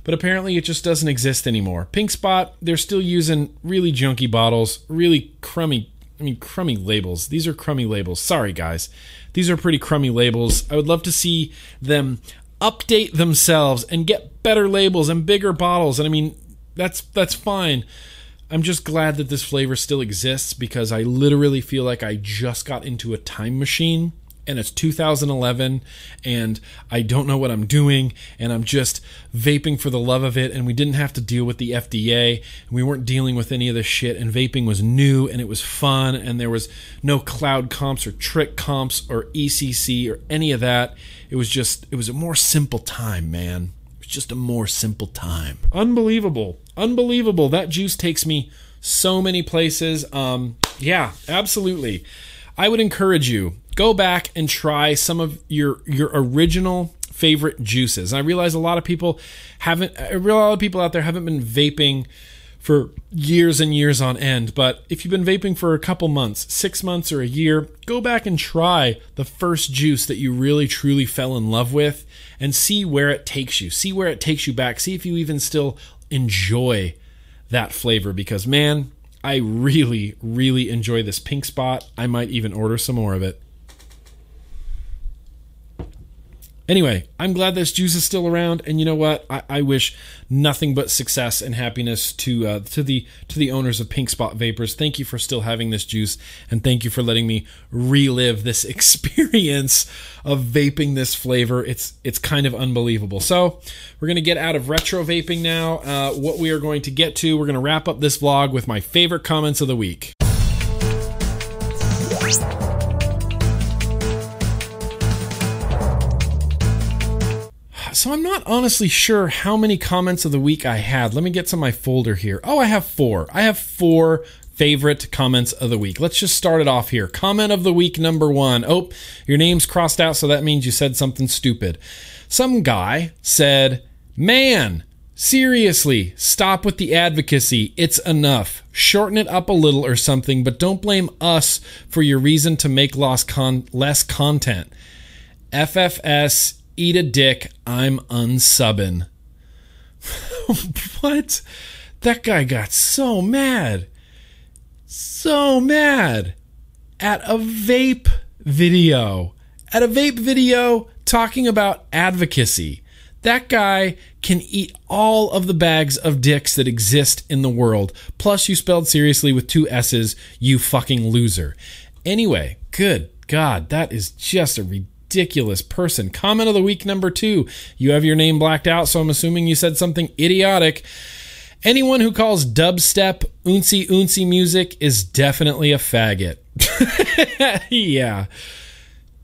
S1: but apparently it just doesn't exist anymore. Pink Spot, they're still using really junky bottles, really crummy, I mean, crummy labels. These are crummy labels. Sorry, guys. These are pretty crummy labels. I would love to see them update themselves and get better labels and bigger bottles. And I mean, that's that's fine. I'm just glad that this flavor still exists because I literally feel like I just got into a time machine and it's 2011 and I don't know what I'm doing and I'm just vaping for the love of it and we didn't have to deal with the FDA and we weren't dealing with any of this shit and vaping was new and it was fun and there was no cloud comps or trick comps or ECC or any of that. It was just it was a more simple time, man. It was just a more simple time. Unbelievable. Unbelievable. That juice takes me so many places. Um yeah, absolutely. I would encourage you go back and try some of your your original favorite juices. And I realize a lot of people haven't a lot of people out there haven't been vaping for years and years on end, but if you've been vaping for a couple months, 6 months or a year, go back and try the first juice that you really truly fell in love with and see where it takes you. See where it takes you back. See if you even still enjoy that flavor because man, I really, really enjoy this pink spot. I might even order some more of it. Anyway, I'm glad this juice is still around, and you know what? I, I wish nothing but success and happiness to uh, to the to the owners of Pink Spot Vapors. Thank you for still having this juice, and thank you for letting me relive this experience of vaping this flavor. It's it's kind of unbelievable. So we're gonna get out of retro vaping now. Uh, what we are going to get to, we're gonna wrap up this vlog with my favorite comments of the week. So I'm not honestly sure how many comments of the week I had. Let me get to my folder here. Oh, I have four. I have four favorite comments of the week. Let's just start it off here. Comment of the week number one. Oh, your name's crossed out, so that means you said something stupid. Some guy said, Man, seriously, stop with the advocacy. It's enough. Shorten it up a little or something, but don't blame us for your reason to make less, con- less content. FFS eat a dick, I'm unsubbing. what? That guy got so mad. So mad at a vape video. At a vape video talking about advocacy. That guy can eat all of the bags of dicks that exist in the world. Plus, you spelled seriously with two S's, you fucking loser. Anyway, good God, that is just a ridiculous person. Comment of the week number two. You have your name blacked out, so I'm assuming you said something idiotic. Anyone who calls dubstep ooncy ooncy music is definitely a faggot. yeah.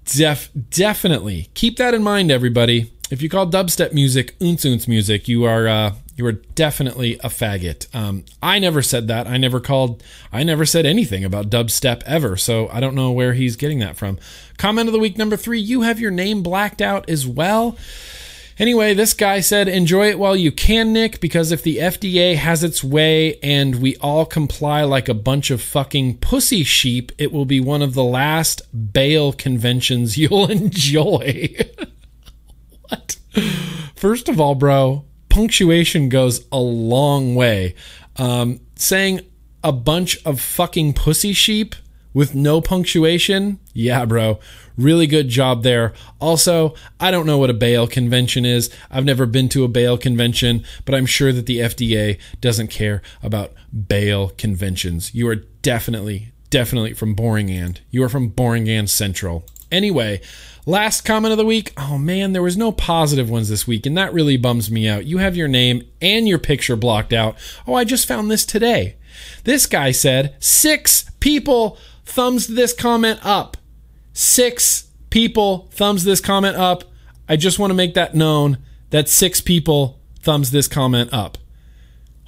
S1: Def- definitely. Keep that in mind, everybody. If you call dubstep music oons oons music, you are uh, you are definitely a faggot. Um, I never said that. I never called. I never said anything about dubstep ever. So I don't know where he's getting that from. Comment of the week number three. You have your name blacked out as well. Anyway, this guy said, enjoy it while you can, Nick, because if the FDA has its way and we all comply like a bunch of fucking pussy sheep, it will be one of the last bail conventions you'll enjoy. what? First of all, bro, punctuation goes a long way. Um, saying a bunch of fucking pussy sheep with no punctuation, yeah, bro, really good job there. Also, I don't know what a bail convention is. I've never been to a bail convention, but I'm sure that the FDA doesn't care about bail conventions. You are definitely, definitely from Boring And. You are from Boring And Central. Anyway, last comment of the week. Oh man, there was no positive ones this week, and that really bums me out. You have your name and your picture blocked out. Oh, I just found this today. This guy said six people thumbs this comment up. Six people thumbs this comment up. I just want to make that known that six people thumbs this comment up.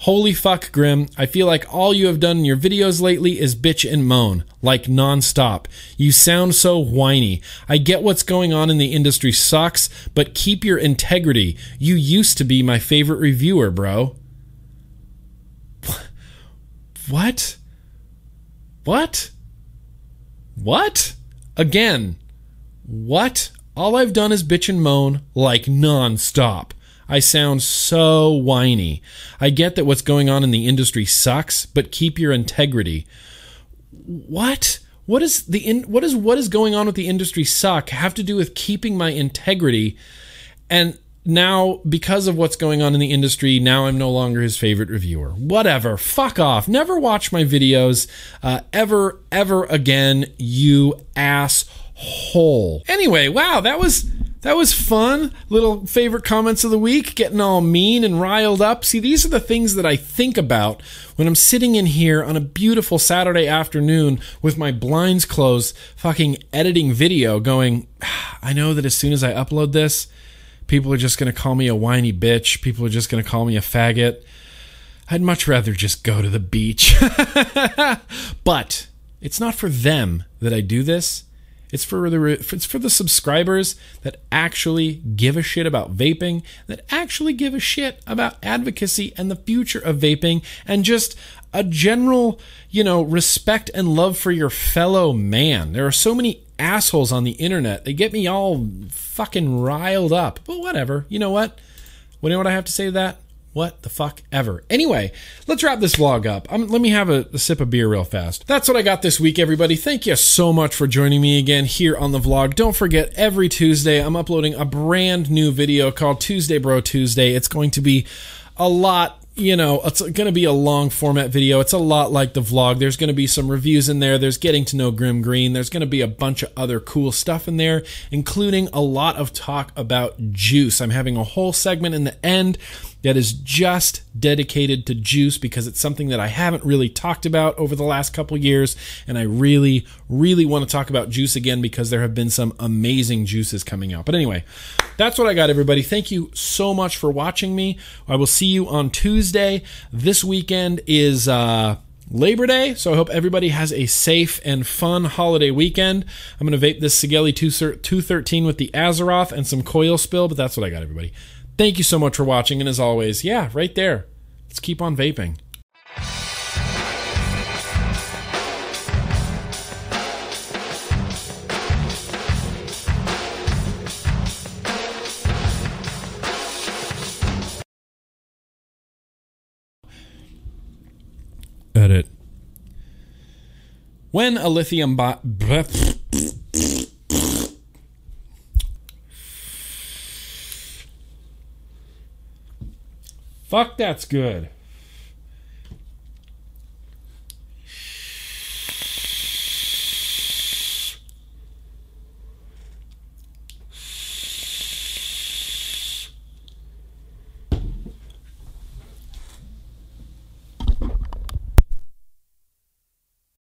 S1: Holy fuck, Grimm. I feel like all you have done in your videos lately is bitch and moan, like nonstop. You sound so whiny. I get what's going on in the industry sucks, but keep your integrity. You used to be my favorite reviewer, bro. What? What? What? Again. What? All I've done is bitch and moan like nonstop. I sound so whiny. I get that what's going on in the industry sucks, but keep your integrity. What? What is the in, what is what is going on with the industry suck have to do with keeping my integrity and now because of what's going on in the industry now i'm no longer his favorite reviewer whatever fuck off never watch my videos uh, ever ever again you asshole anyway wow that was that was fun little favorite comments of the week getting all mean and riled up see these are the things that i think about when i'm sitting in here on a beautiful saturday afternoon with my blinds closed fucking editing video going ah, i know that as soon as i upload this People are just going to call me a whiny bitch. People are just going to call me a faggot. I'd much rather just go to the beach. but it's not for them that I do this. It's for the it's for the subscribers that actually give a shit about vaping, that actually give a shit about advocacy and the future of vaping and just a general, you know, respect and love for your fellow man. There are so many assholes on the internet. They get me all fucking riled up. But whatever. You know what? What do you know what I have to say to that? What the fuck ever. Anyway, let's wrap this vlog up. Um, let me have a, a, sip of beer real fast. That's what I got this week, everybody. Thank you so much for joining me again here on the vlog. Don't forget, every Tuesday, I'm uploading a brand new video called Tuesday Bro Tuesday. It's going to be a lot you know, it's going to be a long format video. It's a lot like the vlog. There's going to be some reviews in there. There's getting to know Grimm Green. There's going to be a bunch of other cool stuff in there, including a lot of talk about juice. I'm having a whole segment in the end that is just dedicated to juice because it's something that I haven't really talked about over the last couple years. And I really, really want to talk about juice again because there have been some amazing juices coming out. But anyway, that's what I got, everybody. Thank you so much for watching me. I will see you on Tuesday. This weekend is, uh, Labor Day, so I hope everybody has a safe and fun holiday weekend. I'm going to vape this Sigelei 213 with the Azeroth and some coil spill, but that's what I got, everybody. Thank you so much for watching, and as always, yeah, right there. Let's keep on vaping.
S2: Edit.
S1: When a lithium bot. Fuck, that's good.